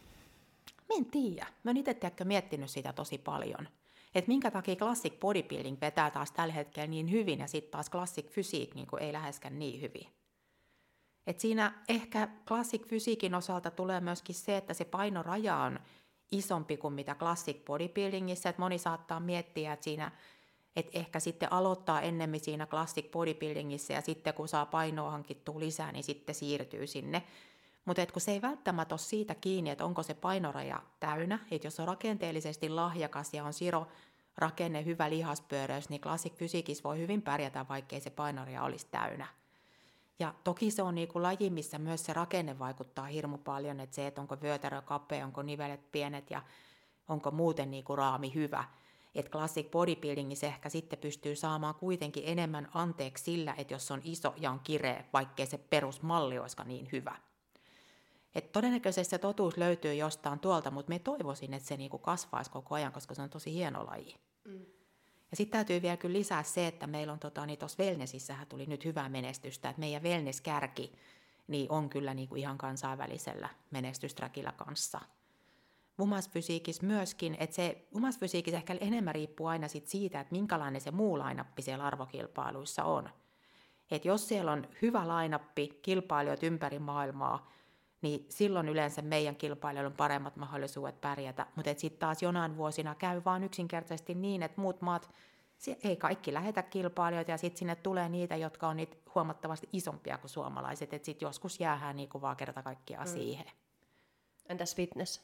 Mä en tiedä. Mä oon itse miettinyt sitä tosi paljon. Että minkä takia Classic Bodybuilding vetää taas tällä hetkellä niin hyvin ja sitten taas Classic Physique niin ei läheskään niin hyvin. Et siinä ehkä Classic Fysiikin osalta tulee myöskin se, että se painoraja on isompi kuin mitä Classic Bodybuildingissa, että moni saattaa miettiä, että siinä että ehkä sitten aloittaa ennemmin siinä classic bodybuildingissa ja sitten kun saa painoa hankittua lisää, niin sitten siirtyy sinne. Mutta kun se ei välttämättä ole siitä kiinni, että onko se painoraja täynnä, että jos on rakenteellisesti lahjakas ja on siro rakenne hyvä lihaspyöräys, niin classic fysiikis voi hyvin pärjätä, vaikkei se painoraja olisi täynnä. Ja toki se on niin kuin laji, missä myös se rakenne vaikuttaa hirmu paljon, että se, että onko vyötärö kapea, onko nivelet pienet ja onko muuten niin kuin raami hyvä – että classic bodybuildingissa ehkä sitten pystyy saamaan kuitenkin enemmän anteeksi sillä, että jos on iso ja on kireä, vaikkei se perusmalli olisikaan niin hyvä. Et todennäköisesti se totuus löytyy jostain tuolta, mutta me toivoisin, että se niinku kasvaisi koko ajan, koska se on tosi hieno laji. Mm. Ja sitten täytyy vielä kyllä lisää se, että meillä on tota, niin tuossa Wellnessissähän tuli nyt hyvää menestystä, että meidän wellness-kärki niin on kyllä niinku ihan kansainvälisellä menestysträkillä kanssa – umasfysiikis myöskin, että se umasfysiikis ehkä enemmän riippuu aina sit siitä, että minkälainen se muu lainappi siellä arvokilpailuissa on. Et jos siellä on hyvä lainappi, kilpailijat ympäri maailmaa, niin silloin yleensä meidän kilpailijoilla on paremmat mahdollisuudet pärjätä. Mutta sitten taas jonain vuosina käy vaan yksinkertaisesti niin, että muut maat, ei kaikki lähetä kilpailijoita ja sitten sinne tulee niitä, jotka on niitä huomattavasti isompia kuin suomalaiset. Että sitten joskus jäähän niin vaan kerta kaikkiaan mm. siihen. Entäs fitness?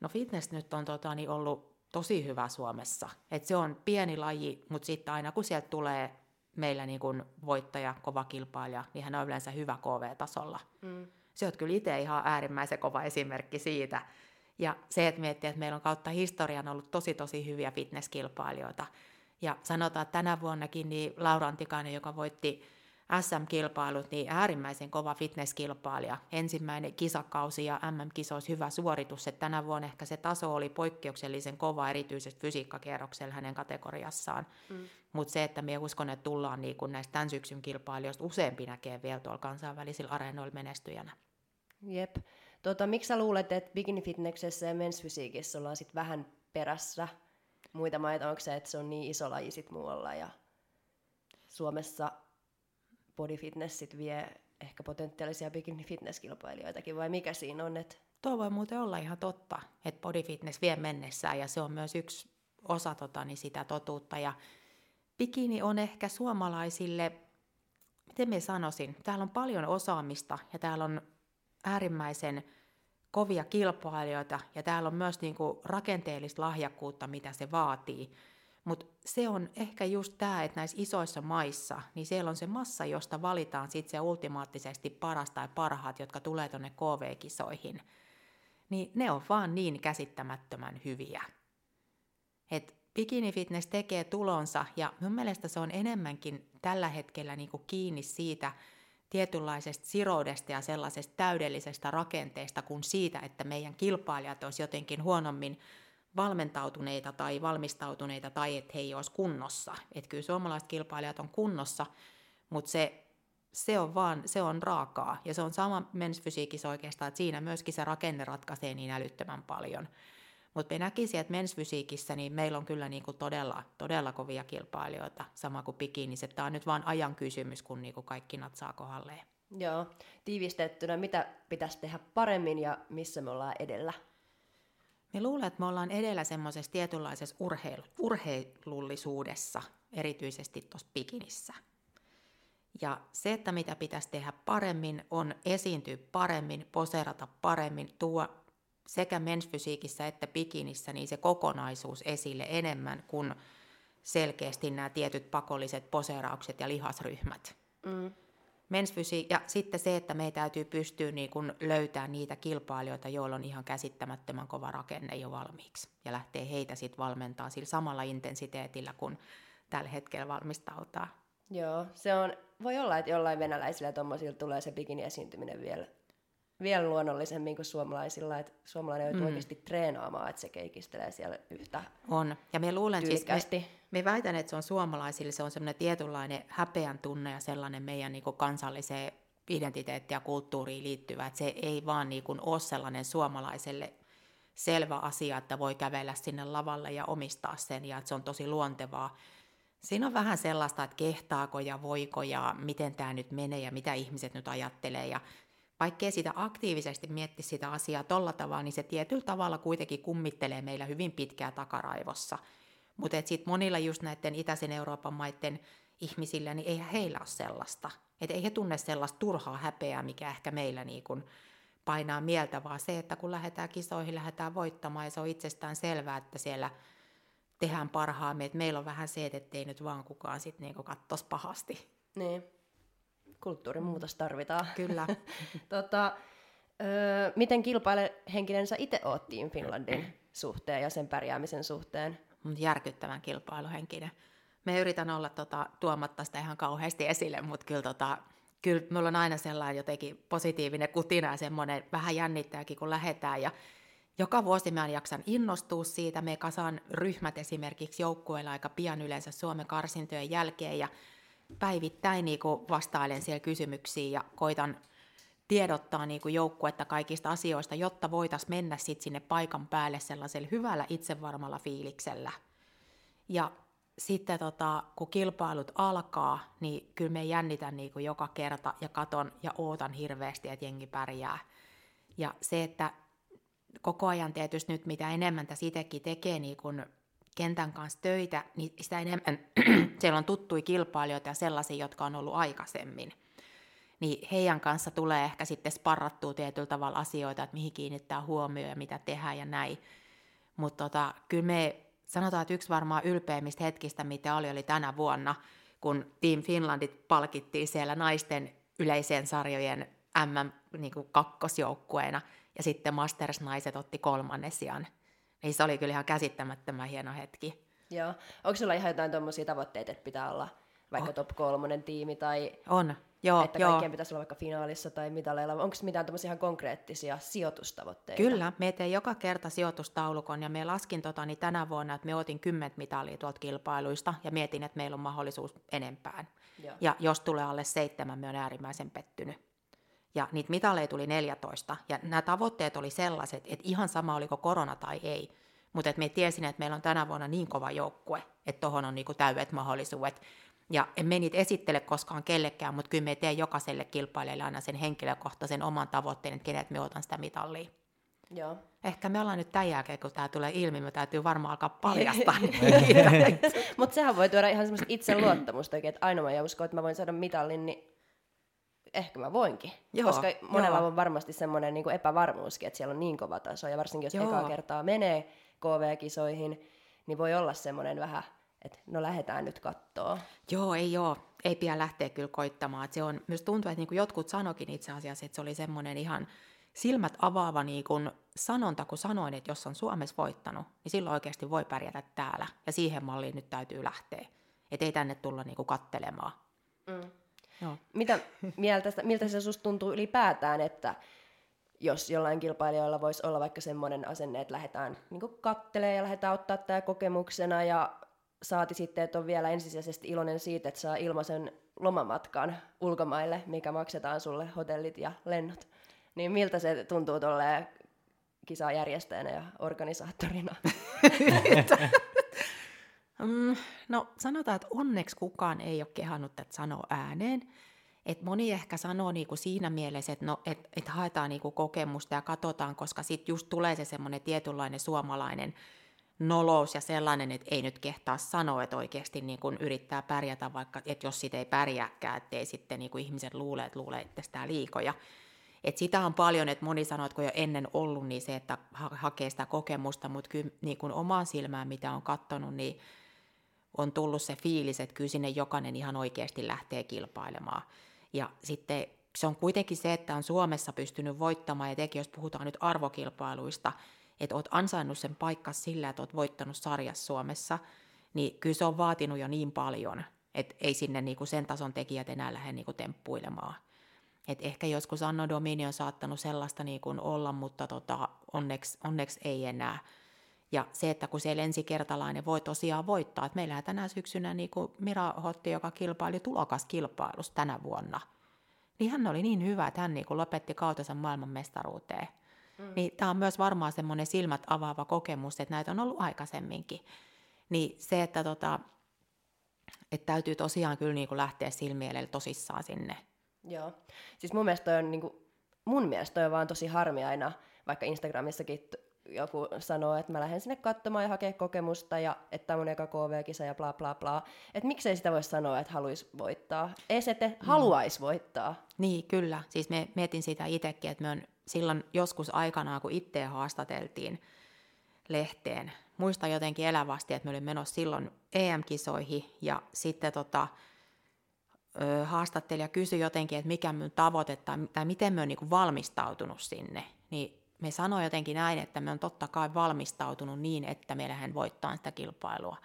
No fitness nyt on tota, niin ollut tosi hyvä Suomessa. Et se on pieni laji, mutta sitten aina kun sieltä tulee meillä niin kun voittaja, kova kilpailija, niin hän on yleensä hyvä KV-tasolla. Mm. Se on kyllä itse ihan äärimmäisen kova esimerkki siitä. Ja se, että miettii, että meillä on kautta historian ollut tosi tosi hyviä fitnesskilpailijoita. Ja sanotaan, että tänä vuonnakin niin Laura Antikainen, joka voitti SM-kilpailut, niin äärimmäisen kova fitnesskilpailija. Ensimmäinen kisakausi ja MM-kisoissa hyvä suoritus, että tänä vuonna ehkä se taso oli poikkeuksellisen kova, erityisesti fysiikkakierroksella hänen kategoriassaan. Mm. Mutta se, että me uskon, että tullaan niin kun näistä tämän syksyn kilpailijoista useampi näkee vielä tuolla kansainvälisillä areenoilla menestyjänä. Jep. Tota, miksi sä luulet, että bikini fitnessessä ja mensfysiikissä ollaan sit vähän perässä muita maita? Onko se, että se on niin iso laji sit muualla ja Suomessa body fitnessit vie ehkä potentiaalisia bikini fitnesskilpailijoitakin, vai mikä siinä on? Että... Tuo voi muuten olla ihan totta, että body fitness vie mennessään, ja se on myös yksi osa tota, niin sitä totuutta. Ja bikini on ehkä suomalaisille, miten me sanoisin, täällä on paljon osaamista, ja täällä on äärimmäisen kovia kilpailijoita, ja täällä on myös niin kuin, rakenteellista lahjakkuutta, mitä se vaatii. Mutta se on ehkä just tämä, että näissä isoissa maissa, niin siellä on se massa, josta valitaan sitten se ultimaattisesti paras tai parhaat, jotka tulee tuonne KV-kisoihin. Niin ne on vaan niin käsittämättömän hyviä. Et bikini fitness tekee tulonsa ja mun mielestä se on enemmänkin tällä hetkellä niinku kiinni siitä tietynlaisesta siroudesta ja sellaisesta täydellisestä rakenteesta kuin siitä, että meidän kilpailijat olisi jotenkin huonommin valmentautuneita tai valmistautuneita tai että he ei olisi kunnossa. Että kyllä suomalaiset kilpailijat on kunnossa, mutta se, se on vaan, se on raakaa. Ja se on sama mensfysiikissä oikeastaan, että siinä myöskin se rakenne ratkaisee niin älyttömän paljon. Mutta me näkisimme, että mensfysiikissä niin meillä on kyllä niinku todella, todella kovia kilpailijoita, sama kuin bikinissä. Tämä on nyt vain ajan kysymys, kun niinku kaikki natsaa kohdalleen. Joo, tiivistettynä, mitä pitäisi tehdä paremmin ja missä me ollaan edellä? Me luulen, että me ollaan edellä semmoisessa tietynlaisessa urheilu, urheilullisuudessa, erityisesti tuossa bikinissä. Ja se, että mitä pitäisi tehdä paremmin, on esiintyä paremmin, poserata paremmin, tuo sekä mensfysiikissä että bikinissä niin se kokonaisuus esille enemmän kuin selkeästi nämä tietyt pakolliset poseraukset ja lihasryhmät. Mm. Mensfysi- ja sitten se, että meidän täytyy pystyä niin kun löytämään niitä kilpailijoita, joilla on ihan käsittämättömän kova rakenne jo valmiiksi. Ja lähtee heitä sitten valmentaa sillä samalla intensiteetillä, kun tällä hetkellä valmistautaa. Joo, se on, voi olla, että jollain venäläisillä tuommoisilla tulee se bikini-esiintyminen vielä, vielä luonnollisemmin kuin suomalaisilla, että suomalainen joutuu mm. oikeasti treenaamaan, että se keikistelee siellä yhtä On, ja me luulen siis, me, me väitän, että se on suomalaisille, se on semmoinen tietynlainen häpeän tunne ja sellainen meidän niin kansalliseen identiteettiin ja kulttuuriin liittyvä, että se ei vaan niin kuin ole sellainen suomalaiselle selvä asia, että voi kävellä sinne lavalle ja omistaa sen ja että se on tosi luontevaa. Siinä on vähän sellaista, että kehtaako ja voiko ja miten tämä nyt menee ja mitä ihmiset nyt ajattelee. Ja vaikkei sitä aktiivisesti mietti sitä asiaa tolla tavalla, niin se tietyllä tavalla kuitenkin kummittelee meillä hyvin pitkää takaraivossa. Mutta sitten monilla just näiden itäisen Euroopan maiden ihmisillä, niin eihän heillä ole sellaista. Että ei he tunne sellaista turhaa häpeää, mikä ehkä meillä niin kun painaa mieltä, vaan se, että kun lähdetään kisoihin, lähdetään voittamaan ja se on itsestään selvää, että siellä – tehdään parhaamme. että meillä on vähän se, että ei nyt vaan kukaan sitten kattoisi pahasti. Niin. Kulttuurimuutos tarvitaan. Kyllä. [laughs] tota, öö, miten kilpailehenkinen sä itse oot Team Finlandin suhteen ja sen pärjäämisen suhteen? Järkyttävän kilpailuhenkinen. Me yritän olla tota, tuomatta sitä ihan kauheasti esille, mutta kyllä, tota, kyllä mulla on aina sellainen jotenkin positiivinen kutina ja semmoinen vähän jännittääkin, kun lähdetään. Ja joka vuosi mä jaksan innostua siitä. Me kasaan ryhmät esimerkiksi joukkueilla aika pian yleensä Suomen karsintojen jälkeen ja päivittäin niin kuin vastailen siellä kysymyksiin ja koitan tiedottaa niin kuin joukkuetta kaikista asioista, jotta voitaisiin mennä sit sinne paikan päälle sellaisella hyvällä itsevarmalla fiiliksellä. Ja sitten tota, kun kilpailut alkaa, niin kyllä me jännitän niin kuin joka kerta ja katon ja ootan hirveästi, että jengi pärjää. Ja se, että koko ajan tietysti nyt mitä enemmän tässä itsekin tekee niin kun kentän kanssa töitä, niin sitä enemmän [clears throat] siellä on tuttuja kilpailijoita ja sellaisia, jotka on ollut aikaisemmin. Niin heidän kanssa tulee ehkä sitten sparrattua tietyllä tavalla asioita, että mihin kiinnittää huomioon ja mitä tehdään ja näin. Mutta tota, kyllä me sanotaan, että yksi varmaan ylpeimmistä hetkistä, mitä oli, oli tänä vuonna, kun Team Finlandit palkittiin siellä naisten yleiseen sarjojen MM-kakkosjoukkueena – ja sitten Masters-naiset otti kolmannen sijan. Niin se oli kyllä ihan käsittämättömän hieno hetki. Joo. Onko sulla ihan jotain tuommoisia tavoitteita, että pitää olla vaikka oh. top kolmonen tiimi tai on. Joo, että joo. kaikkien pitäisi olla vaikka finaalissa tai mitaleilla. Onko mitään tämmöisiä ihan konkreettisia sijoitustavoitteita? Kyllä, me teen joka kerta sijoitustaulukon ja me laskin tota, niin tänä vuonna, että me otin 10 mitalia tuolta kilpailuista ja mietin, että meillä on mahdollisuus enempään. Joo. Ja jos tulee alle seitsemän, me on äärimmäisen pettynyt ja niitä mitaleja tuli 14, ja nämä tavoitteet oli sellaiset, että ihan sama oliko korona tai ei, mutta me tiesin, että meillä on tänä vuonna niin kova joukkue, että tuohon on niinku täydet mahdollisuudet, ja en me niitä esittele koskaan kellekään, mutta kyllä me teen jokaiselle kilpailijalle aina sen henkilökohtaisen oman tavoitteen, että kenet me otan sitä mitallia. Joo. Ehkä me ollaan nyt tämän jälkeen, kun tämä tulee ilmi, me täytyy varmaan alkaa paljastaa. [laughs] Mutta sehän voi tuoda ihan semmoista itseluottamusta, että ainoa mä uskon, että mä voin saada mitallin, niin ehkä mä voinkin. Joo, Koska monella joo. on varmasti semmoinen niin epävarmuuskin, että siellä on niin kova taso, ja varsinkin jos joo. ekaa kertaa menee KV-kisoihin, niin voi olla semmoinen vähän, että no lähdetään nyt kattoo. Joo, ei joo. Ei pidä lähteä kyllä koittamaan. Et se on, myös tuntuu, että niin kuin jotkut sanokin itse asiassa, että se oli semmoinen ihan silmät avaava niin kuin sanonta, kun sanoin, että jos on Suomessa voittanut, niin silloin oikeasti voi pärjätä täällä. Ja siihen malliin nyt täytyy lähteä. Että ei tänne tulla niin kuin kattelemaan. Mm. Joo. Mitä mieltä, miltä se susta tuntuu ylipäätään, että jos jollain kilpailijoilla voisi olla vaikka semmoinen asenne, että lähdetään niin kattelee ja lähdetään ottaa tämä kokemuksena ja saati sitten, että on vielä ensisijaisesti iloinen siitä, että saa ilmaisen lomamatkan ulkomaille, mikä maksetaan sulle hotellit ja lennot. Niin miltä se tuntuu tolleen kisajärjestäjänä ja organisaattorina? [laughs] Mm, no sanotaan, että onneksi kukaan ei ole kehannut tätä sanoa ääneen. Et moni ehkä sanoo niinku siinä mielessä, että no, et, et haetaan niinku kokemusta ja katsotaan, koska sitten just tulee se semmoinen tietynlainen suomalainen nolous ja sellainen, että ei nyt kehtaa sanoa, että oikeasti niin kuin yrittää pärjätä, vaikka että jos sitä ei pärjääkään, ettei sitten niin kuin ihmiset luule, että luulee sitä liikoja. Et sitä on paljon, että moni sanoo, että kun jo ennen ollut, niin se, että ha- hakee sitä kokemusta, mutta kyllä niin kuin omaan silmään, mitä on katsonut, niin on tullut se fiilis, että kyllä sinne jokainen ihan oikeasti lähtee kilpailemaan. Ja sitten se on kuitenkin se, että on Suomessa pystynyt voittamaan, ja tekin jos puhutaan nyt arvokilpailuista, että oot ansainnut sen paikka sillä, että oot voittanut sarjassa Suomessa, niin kyllä se on vaatinut jo niin paljon, että ei sinne niinku sen tason tekijät enää lähde niinku temppuilemaan. Et ehkä joskus Anno Domini on saattanut sellaista niinku olla, mutta tota, onneksi, onneksi ei enää. Ja se, että kun siellä ensikertalainen voi tosiaan voittaa, että meillähän tänä syksynä niin kuin Mira Hotti, joka kilpaili tulokaskilpailussa tänä vuonna, niin hän oli niin hyvä, että hän niin kuin lopetti kautensa maailmanmestaruuteen. Mm. Niin tämä on myös varmaan semmoinen silmät avaava kokemus, että näitä on ollut aikaisemminkin. Niin se, että, tota, että täytyy tosiaan kyllä niin kuin lähteä silmielellä tosissaan sinne. Joo. Siis mun mielestä on, niin kuin, mun mielestä on vaan tosi harmi aina, vaikka Instagramissakin joku sanoo, että mä lähden sinne katsomaan ja hakee kokemusta ja että tämä on mun eka KV-kisa ja bla bla bla. Että miksei sitä voi sanoa, että haluaisi voittaa. Ei se, että mm. haluaisi voittaa. Niin, kyllä. Siis me mietin sitä itsekin, että me on silloin joskus aikanaan, kun itse haastateltiin lehteen, muista jotenkin elävästi, että me olin menossa silloin EM-kisoihin ja sitten tota, haastattelija kysyi jotenkin, että mikä minun tavoite tai, tai miten me on niin valmistautunut sinne, niin me sanoi jotenkin näin, että me on totta kai valmistautunut niin, että me lähden voittaa sitä kilpailua.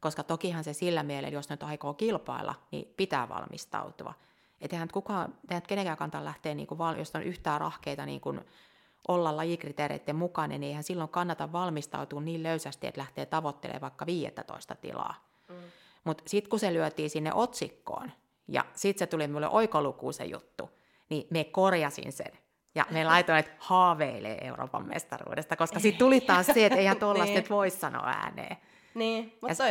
Koska tokihan se sillä mielellä, jos nyt aikoo kilpailla, niin pitää valmistautua. Että eihän kukaan, eihän kenenkään kantaa lähteä, niin kuin, jos on yhtään rahkeita niin kuin olla lajikriteereiden mukainen, niin eihän silloin kannata valmistautua niin löysästi, että lähtee tavoittelemaan vaikka 15 tilaa. Mm. Mutta sitten kun se lyötiin sinne otsikkoon, ja sitten se tuli minulle oikolukuun se juttu, niin me korjasin sen. Ja me laitoin, että haaveilee Euroopan mestaruudesta, koska sitten tuli taas se, että eihän [laughs] tuollaista niin. voi sanoa ääneen. Niin, mutta toi.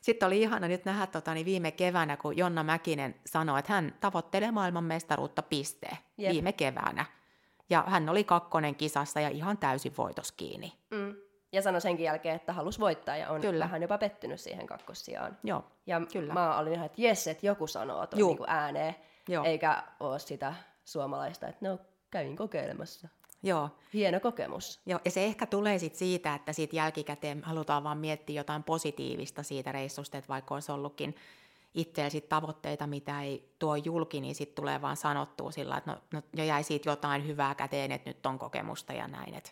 Sitten oli ihana nyt nähdä tota, niin viime keväänä, kun Jonna Mäkinen sanoi, että hän tavoittelee maailman mestaruutta pisteen Jep. viime keväänä. Ja hän oli kakkonen kisassa ja ihan täysin voitos kiinni. Mm. Ja sanoi senkin jälkeen, että halusi voittaa ja on kyllä. vähän jopa pettynyt siihen kakkossijaan. Joo, ja kyllä. mä olin ihan, että jes, että joku sanoo tuon niin ääneen, Joo. eikä ole sitä suomalaista, että no kävin kokeilemassa. Joo. Hieno kokemus. Joo, ja se ehkä tulee sit siitä, että siitä jälkikäteen halutaan vaan miettiä jotain positiivista siitä reissusta, että vaikka olisi ollutkin itsellä sit tavoitteita, mitä ei tuo julki, niin sitten tulee vaan sanottua sillä, että no, no jo jäi siitä jotain hyvää käteen, että nyt on kokemusta ja näin.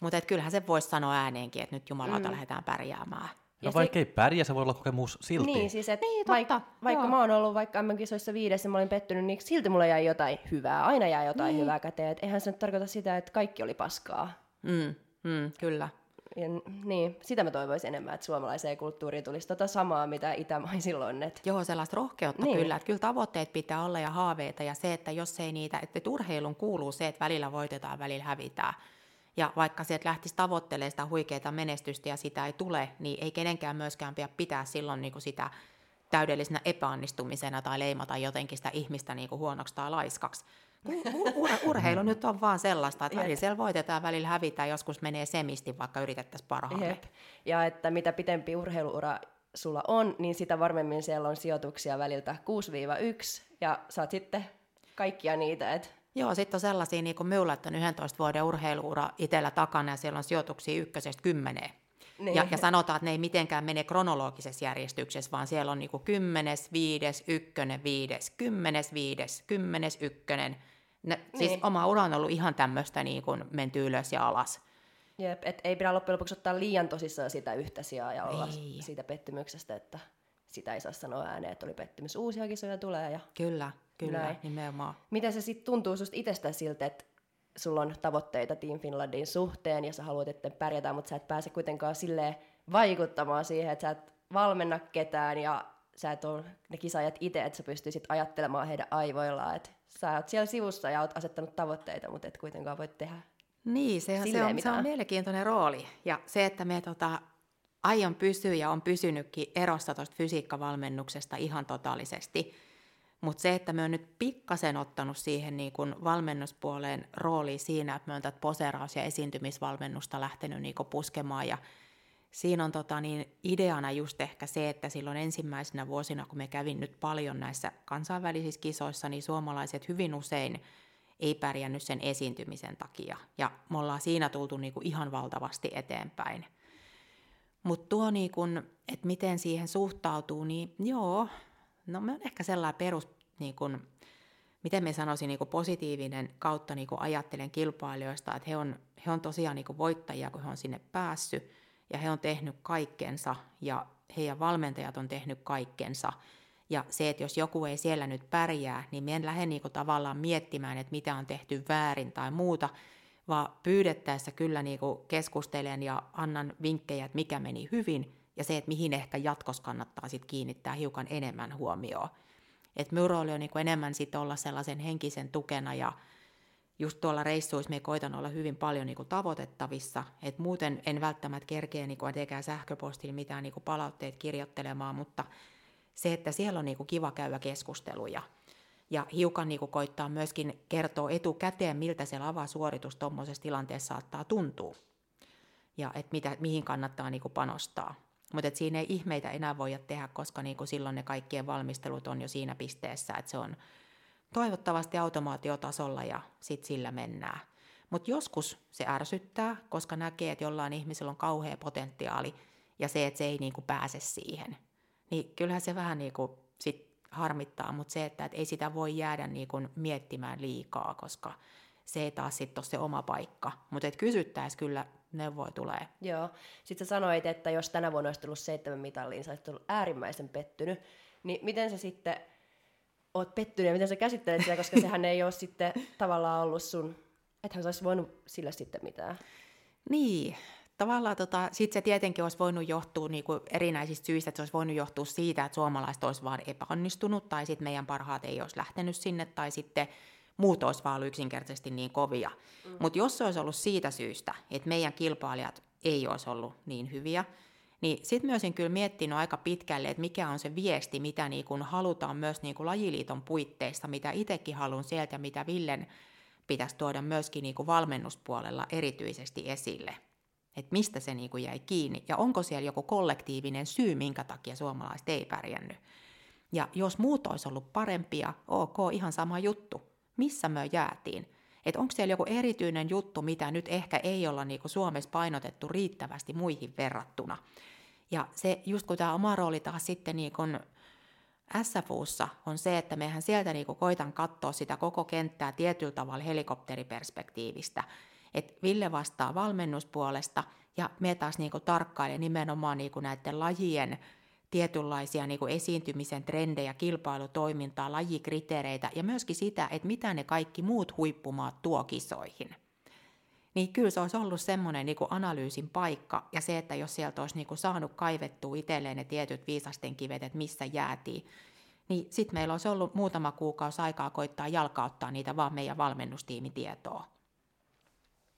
Mutta kyllähän se voisi sanoa ääneenkin, että nyt jumalauta mm. lähdetään pärjäämään. No vaikka se... ei pärjää, se voi olla kokemus silti. Niin, siis et niin, vaikka, vaikka mä oon ollut vaikka MM-kisoissa viidessä ja mä olin pettynyt, niin silti mulla jäi jotain hyvää. Aina jää jotain niin. hyvää käteen. Et eihän se nyt tarkoita sitä, että kaikki oli paskaa. Mm, mm, kyllä. Ja, niin, sitä mä toivoisin enemmän, että suomalaiseen kulttuuriin tulisi tota samaa, mitä itämaisilla on. Et... Joo, sellaista rohkeutta niin. kyllä. Että kyllä tavoitteet pitää olla ja haaveita ja se, että jos ei niitä, että urheilun kuuluu se, että välillä voitetaan, välillä hävitään. Ja vaikka sieltä lähtisi tavoittelemaan sitä huikeaa menestystä ja sitä ei tule, niin ei kenenkään myöskään pidä pitää silloin niin kuin sitä täydellisenä epäonnistumisena tai leimata jotenkin sitä ihmistä niin kuin huonoksi tai laiskaksi. Ur- urheilu nyt on vaan sellaista, että välillä siellä voitetaan, välillä hävitään, joskus menee semisti, vaikka yritettäisiin parhaamme. Jep. Ja että mitä pitempi urheiluura sulla on, niin sitä varmemmin siellä on sijoituksia väliltä 6-1, ja saat sitten kaikkia niitä, että Joo, sitten on sellaisia, niin kuin minulla, että on 11 vuoden urheiluura itsellä takana ja siellä on sijoituksia ykkösestä kymmeneen. Niin. Ja, ja sanotaan, että ne ei mitenkään mene kronologisessa järjestyksessä, vaan siellä on niin kuin kymmenes, viides, ykkönen, viides, kymmenes, viides, kymmenes, ykkönen. Ne, siis niin. Siis oma ura on ollut ihan tämmöistä niin kuin menty ylös ja alas. Jep, et ei pidä loppujen lopuksi ottaa liian tosissaan sitä yhtä sijaa ja olla ei. siitä pettymyksestä, että sitä ei saa sanoa ääneen, että oli pettymys. Uusia kisoja tulee. Ja... Kyllä. Kyllä, Näin. nimenomaan. Miten se sitten tuntuu susta itsestä siltä, että sulla on tavoitteita Team Finlandin suhteen ja sä haluat, että pärjätään, mutta sä et pääse kuitenkaan silleen vaikuttamaan siihen, että sä et valmenna ketään ja sä et ole ne kisaajat itse, että sä pystyisit ajattelemaan heidän aivoillaan, että sä oot siellä sivussa ja oot asettanut tavoitteita, mutta et kuitenkaan voi tehdä Niin, se, se, on, se on mielenkiintoinen rooli. Ja se, että me tota, aion pysyä ja on pysynytkin erossa tuosta fysiikkavalmennuksesta ihan totaalisesti – Mutta se, että me on nyt pikkasen ottanut siihen niin kun valmennuspuoleen rooli siinä, että me on tätä poseraus- ja esiintymisvalmennusta lähtenyt niin puskemaan ja siinä on tota, niin, ideana just ehkä se, että silloin ensimmäisenä vuosina, kun me kävin nyt paljon näissä kansainvälisissä kisoissa, niin suomalaiset hyvin usein ei pärjännyt sen esiintymisen takia. Ja me ollaan siinä tultu niin kuin ihan valtavasti eteenpäin. Mutta tuo, niin kun, että miten siihen suhtautuu, niin joo, no me on ehkä sellainen perus, niin kun, miten me sanoisin, niin positiivinen kautta niin ajattelen kilpailijoista, että he on, he on tosiaan niin voittajia, kun he on sinne päässyt, ja he on tehnyt kaikkensa, ja heidän valmentajat on tehnyt kaikkensa, ja se, että jos joku ei siellä nyt pärjää, niin me en lähde niinku tavallaan miettimään, että mitä on tehty väärin tai muuta, vaan pyydettäessä kyllä niinku keskustelen ja annan vinkkejä, että mikä meni hyvin, ja se, että mihin ehkä jatkossa kannattaa sit kiinnittää hiukan enemmän huomioon. Että minun rooli on niinku enemmän sit olla sellaisen henkisen tukena ja just tuolla reissuissa me koitan olla hyvin paljon niinku tavoitettavissa, että muuten en välttämättä kerkeä niinku etenkään sähköpostilla mitään niinku palautteet kirjoittelemaan, mutta se, että siellä on niinku kiva käydä keskusteluja ja hiukan niinku koittaa myöskin kertoa etukäteen, miltä se lavasuoritus tuommoisessa tilanteessa saattaa tuntua ja et mitä, mihin kannattaa niinku panostaa. Mutta siinä ei ihmeitä enää voida tehdä, koska niinku silloin ne kaikkien valmistelut on jo siinä pisteessä, että se on toivottavasti automaatiotasolla ja sitten sillä mennään. Mutta joskus se ärsyttää, koska näkee, että jollain ihmisellä on kauhea potentiaali ja se, että se ei niinku pääse siihen – niin kyllähän se vähän niin kuin sit harmittaa, mutta se, että et ei sitä voi jäädä niin kuin miettimään liikaa, koska se ei taas sitten ole se oma paikka. Mutta et kysyttäisiin kyllä, neuvoja tulee. Joo. Sitten sä sanoit, että jos tänä vuonna olisi tullut seitsemän mitalliin, sä olisit ollut äärimmäisen pettynyt. Niin miten sä sitten oot pettynyt ja miten sä käsittelet sitä, koska sehän ei ole sitten tavallaan ollut sun, ethän sä olisi voinut sillä sitten mitään. Niin, tavallaan tota, sitten se tietenkin olisi voinut johtua niin kuin erinäisistä syistä, että se olisi voinut johtua siitä, että suomalaiset olisi vaan epäonnistunut, tai sitten meidän parhaat ei olisi lähtenyt sinne, tai sitten muut olisi vaan yksinkertaisesti niin kovia. Mm. Mutta jos se olisi ollut siitä syystä, että meidän kilpailijat ei olisi ollut niin hyviä, niin sitten myös kyllä miettinyt aika pitkälle, että mikä on se viesti, mitä niin kun halutaan myös niin kun lajiliiton puitteissa, mitä itsekin haluan sieltä, mitä Villen pitäisi tuoda myöskin niin valmennuspuolella erityisesti esille – että mistä se niin jäi kiinni ja onko siellä joku kollektiivinen syy, minkä takia suomalaiset ei pärjännyt. Ja jos muut olisi ollut parempia, ok, ihan sama juttu. Missä me jäätiin? Että onko siellä joku erityinen juttu, mitä nyt ehkä ei olla niin kuin Suomessa painotettu riittävästi muihin verrattuna. Ja se, just kun tämä oma rooli taas sitten niin kuin SFUssa on se, että mehän sieltä niin kuin koitan katsoa sitä koko kenttää tietyllä tavalla helikopteriperspektiivistä – että Ville vastaa valmennuspuolesta ja me taas niinku tarkkailee nimenomaan niinku näiden lajien tietynlaisia niinku esiintymisen trendejä, kilpailutoimintaa, lajikriteereitä ja myöskin sitä, että mitä ne kaikki muut huippumaat tuo kisoihin. Niin kyllä se olisi ollut semmoinen niinku analyysin paikka ja se, että jos sieltä olisi niinku saanut kaivettua itselleen ne tietyt viisasten kivet, että missä jäätiin, niin sitten meillä olisi ollut muutama kuukausi aikaa koittaa jalkauttaa niitä vaan meidän valmennustiimitietoa.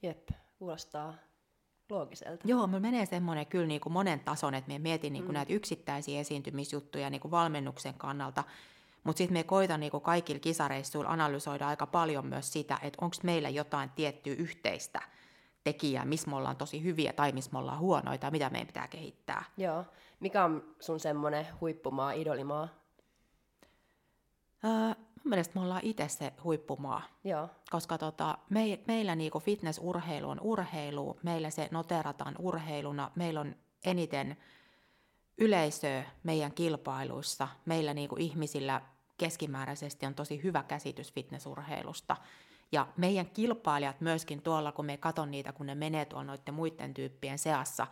Jep, kuulostaa loogiselta. Joo, mulla menee semmoinen kyllä niin kuin monen tason, että me mietin niin kuin mm. näitä yksittäisiä esiintymisjuttuja niin kuin valmennuksen kannalta, mutta sitten me koitan niin kuin kaikilla kisareissuilla analysoida aika paljon myös sitä, että onko meillä jotain tiettyä yhteistä tekijää, missä me ollaan tosi hyviä tai missä me ollaan huonoja tai mitä meidän pitää kehittää. Joo. Mikä on sun semmoinen huippumaa, idolimaa? Öö, mun mielestä me ollaan itse se huippumaa. Joo. Koska tota, me, meillä niinku fitnessurheilu on urheilu, meillä se noterataan urheiluna, meillä on eniten yleisöä meidän kilpailuissa, meillä niinku ihmisillä keskimääräisesti on tosi hyvä käsitys fitnessurheilusta. Ja meidän kilpailijat myöskin tuolla, kun me katon niitä, kun ne menee tuolla noiden muiden tyyppien seassa,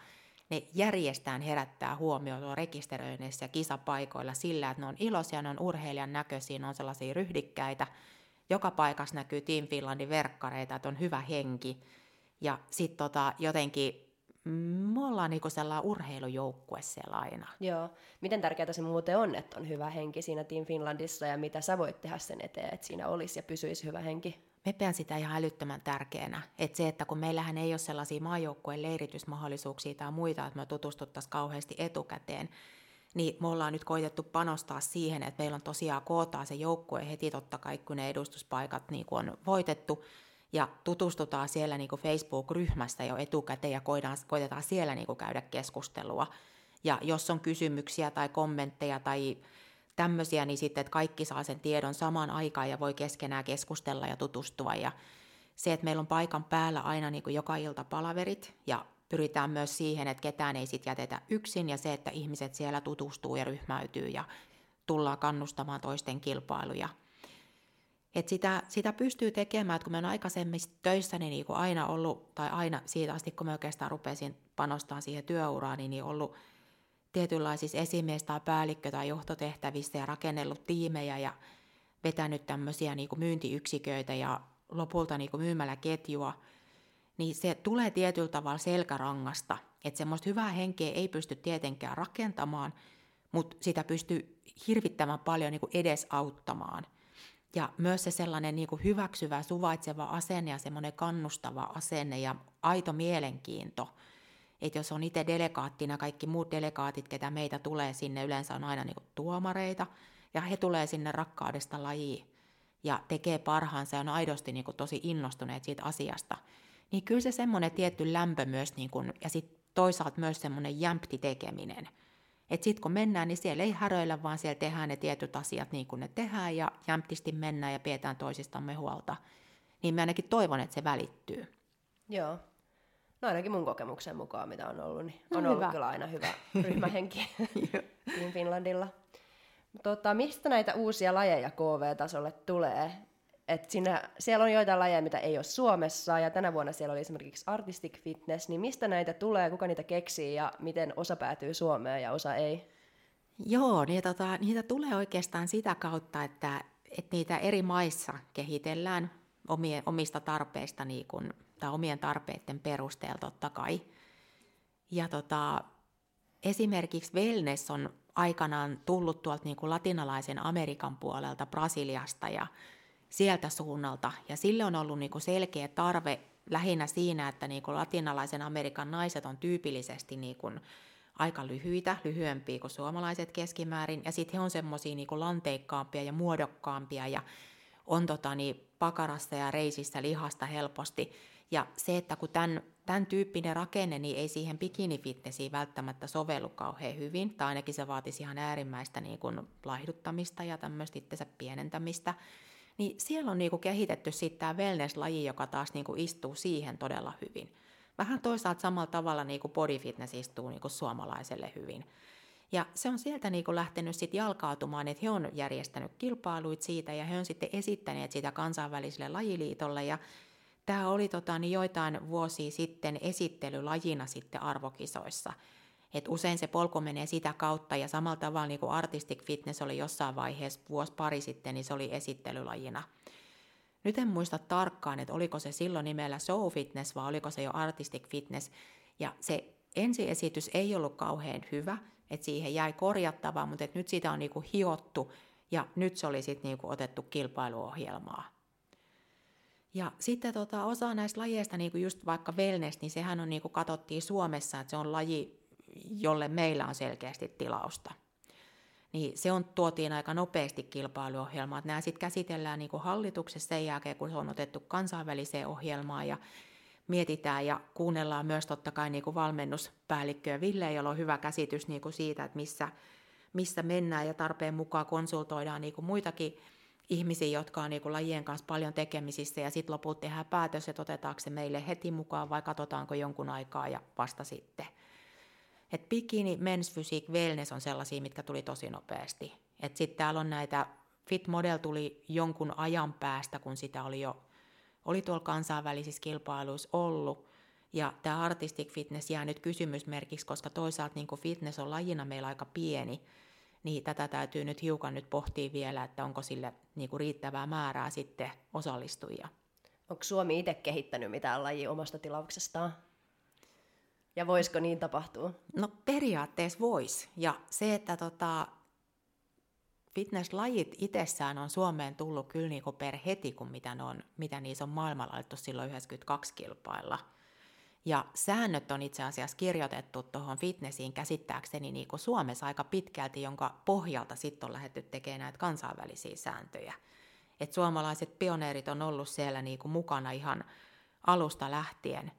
ne järjestään herättää huomiota rekisteröinneissä ja kisapaikoilla sillä, että ne on iloisia, ne on urheilijan näköisiä, ne on sellaisia ryhdikkäitä. Joka paikassa näkyy Team Finlandin verkkareita, että on hyvä henki. Ja sitten tota, jotenkin me ollaan niinku sellainen urheilujoukkue siellä aina. Joo. Miten tärkeää se muuten on, että on hyvä henki siinä Team Finlandissa ja mitä sä voit tehdä sen eteen, että siinä olisi ja pysyisi hyvä henki? Me pidän sitä ihan älyttömän tärkeänä. Että se, että kun meillähän ei ole sellaisia maajoukkueen leiritysmahdollisuuksia tai muita, että me tutustuttaisiin kauheasti etukäteen, niin me ollaan nyt koitettu panostaa siihen, että meillä on tosiaan kootaan se joukkue heti totta kai, kun ne edustuspaikat niin kuin on voitettu, ja tutustutaan siellä niin kuin Facebook-ryhmästä jo etukäteen ja koidaan, koitetaan siellä niin kuin käydä keskustelua. Ja jos on kysymyksiä tai kommentteja tai tämmöisiä, niin sitten, että kaikki saa sen tiedon samaan aikaan ja voi keskenään keskustella ja tutustua. Ja se, että meillä on paikan päällä aina niin kuin joka ilta palaverit ja pyritään myös siihen, että ketään ei sit jätetä yksin ja se, että ihmiset siellä tutustuu ja ryhmäytyy ja tullaan kannustamaan toisten kilpailuja. Et sitä, sitä pystyy tekemään, että kun mä oon aikaisemmissa töissä niin kuin aina ollut, tai aina siitä asti, kun mä oikeastaan rupesin panostamaan siihen työuraan, niin ollut tietynlaisissa esimies- tai päällikkö- tai johtotehtävissä ja rakennellut tiimejä ja vetänyt tämmöisiä niin myyntiyksiköitä ja lopulta niin kuin myymäläketjua, niin se tulee tietyllä tavalla selkärangasta. Että semmoista hyvää henkeä ei pysty tietenkään rakentamaan, mutta sitä pystyy hirvittävän paljon niin edesauttamaan. Ja myös se sellainen niin kuin hyväksyvä, suvaitseva asenne ja semmoinen kannustava asenne ja aito mielenkiinto – että jos on itse delegaattina, kaikki muut delegaatit, ketä meitä tulee sinne, yleensä on aina niinku tuomareita, ja he tulee sinne rakkaudesta lajiin ja tekee parhaansa ja on aidosti niinku tosi innostuneet siitä asiasta, niin kyllä se semmoinen tietty lämpö myös, niinku, ja sitten toisaalta myös semmoinen jämpti tekeminen. Että sitten kun mennään, niin siellä ei häröillä, vaan siellä tehdään ne tietyt asiat niin kuin ne tehdään ja jämptisti mennään ja pidetään toisistamme huolta. Niin mä ainakin toivon, että se välittyy. Joo, no ainakin mun kokemuksen mukaan, mitä on ollut, niin no on no, ollut hyvä. kyllä aina hyvä [laughs] ryhmähenki Team Finlandilla. Tota, mistä näitä uusia lajeja KV-tasolle tulee? Et siinä, siellä on joitain lajeja, mitä ei ole Suomessa, ja tänä vuonna siellä oli esimerkiksi Artistic Fitness, niin mistä näitä tulee, kuka niitä keksii, ja miten osa päätyy Suomeen ja osa ei? Joo, niin tota, niitä tulee oikeastaan sitä kautta, että, että niitä eri maissa kehitellään omista tarpeista niin kun tai omien tarpeiden perusteella totta kai. Ja tota, esimerkiksi wellness on aikanaan tullut tuolta niin kuin latinalaisen Amerikan puolelta, Brasiliasta ja sieltä suunnalta. Ja sille on ollut niin kuin selkeä tarve lähinnä siinä, että niin kuin latinalaisen Amerikan naiset on tyypillisesti niin kuin aika lyhyitä, lyhyempiä kuin suomalaiset keskimäärin, ja sitten he on semmoisia niin lanteikkaampia ja muodokkaampia, ja on tota, niin, pakarassa ja reisissä lihasta helposti, ja se, että kun tämän, tämän tyyppinen rakenne, niin ei siihen bikinifitnessiin välttämättä sovellu kauhean hyvin, tai ainakin se vaatisi ihan äärimmäistä niin kuin laihduttamista ja tämmöistä itsensä pienentämistä, niin siellä on niin kuin kehitetty sitten tämä wellness-laji, joka taas niin kuin istuu siihen todella hyvin. Vähän toisaalta samalla tavalla niin kuin body fitness istuu niin kuin suomalaiselle hyvin. Ja se on sieltä niin kuin lähtenyt sitten jalkautumaan, että he on järjestänyt kilpailuit siitä ja he on sitten esittäneet sitä kansainväliselle lajiliitolle ja Tämä oli tota, niin joitain vuosia sitten esittelylajina sitten arvokisoissa. Et usein se polku menee sitä kautta ja samalla tavalla niin kuin artistic fitness oli jossain vaiheessa vuosi pari sitten, niin se oli esittelylajina. Nyt en muista tarkkaan, että oliko se silloin nimellä show fitness vai oliko se jo artistic fitness. Ja se ensiesitys ei ollut kauhean hyvä, että siihen jäi korjattavaa, mutta nyt sitä on niinku hiottu ja nyt se oli sitten niinku otettu kilpailuohjelmaa. Ja sitten tota, osa näistä lajeista, niin kuin just vaikka wellness, niin sehän on niin kuin katsottiin Suomessa, että se on laji, jolle meillä on selkeästi tilausta. Niin se on, tuotiin aika nopeasti kilpailuohjelmaan. Nämä sitten käsitellään niin kuin hallituksessa sen jälkeen, kun se on otettu kansainväliseen ohjelmaan ja mietitään ja kuunnellaan myös totta kai niin kuin valmennuspäällikköä Ville, jolla on hyvä käsitys niin kuin siitä, että missä, missä mennään ja tarpeen mukaan konsultoidaan niin kuin muitakin ihmisiä, jotka on niin kuin lajien kanssa paljon tekemisissä ja sitten lopulta tehdään päätös, että otetaanko se meille heti mukaan vai katsotaanko jonkun aikaa ja vasta sitten. Et bikini, men's physique, wellness on sellaisia, mitkä tuli tosi nopeasti. Sitten täällä on näitä, Fit Model tuli jonkun ajan päästä, kun sitä oli jo oli tuolla kansainvälisissä kilpailuissa ollut. Ja tämä artistic fitness jää nyt kysymysmerkiksi, koska toisaalta niin fitness on lajina meillä aika pieni, niin tätä täytyy nyt hiukan nyt pohtia vielä, että onko sille niin kuin riittävää määrää sitten osallistujia. Onko Suomi itse kehittänyt mitään lajia omasta tilauksestaan? Ja voisiko niin tapahtua? No periaatteessa voisi. Ja se, että tota, fitnesslajit itsessään on Suomeen tullut kyllä niinku per heti, kun mitä, on, mitä niissä on maailmalla alettu silloin 92 kilpailla. Ja säännöt on itse asiassa kirjoitettu tuohon fitnessiin käsittääkseni niin kuin Suomessa aika pitkälti, jonka pohjalta sitten on lähdetty tekemään näitä kansainvälisiä sääntöjä. Et suomalaiset pioneerit on ollut siellä niin kuin mukana ihan alusta lähtien.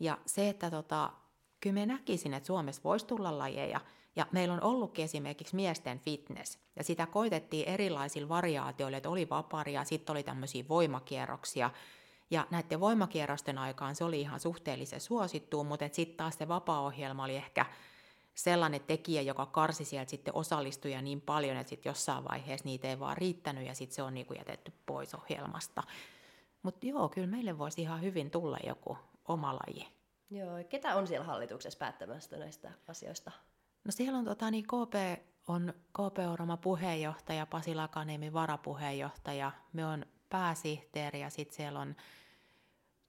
Ja se, että tota, kyllä me näkisin, että Suomessa voisi tulla lajeja, ja meillä on ollutkin esimerkiksi miesten fitness, ja sitä koitettiin erilaisilla variaatioilla, että oli vaparia, sitten oli tämmöisiä voimakierroksia, ja näiden voimakierrosten aikaan se oli ihan suhteellisen suosittu, mutta sitten taas se vapaa-ohjelma oli ehkä sellainen tekijä, joka karsi sieltä sitten osallistujia niin paljon, että sitten jossain vaiheessa niitä ei vaan riittänyt ja sitten se on niinku jätetty pois ohjelmasta. Mutta joo, kyllä meille voisi ihan hyvin tulla joku oma laji. Joo, ketä on siellä hallituksessa päättämässä näistä asioista? No siellä on tota, niin KP on KP Orama puheenjohtaja, Pasi Lakaniemen varapuheenjohtaja, me on pääsihteeri ja sitten siellä on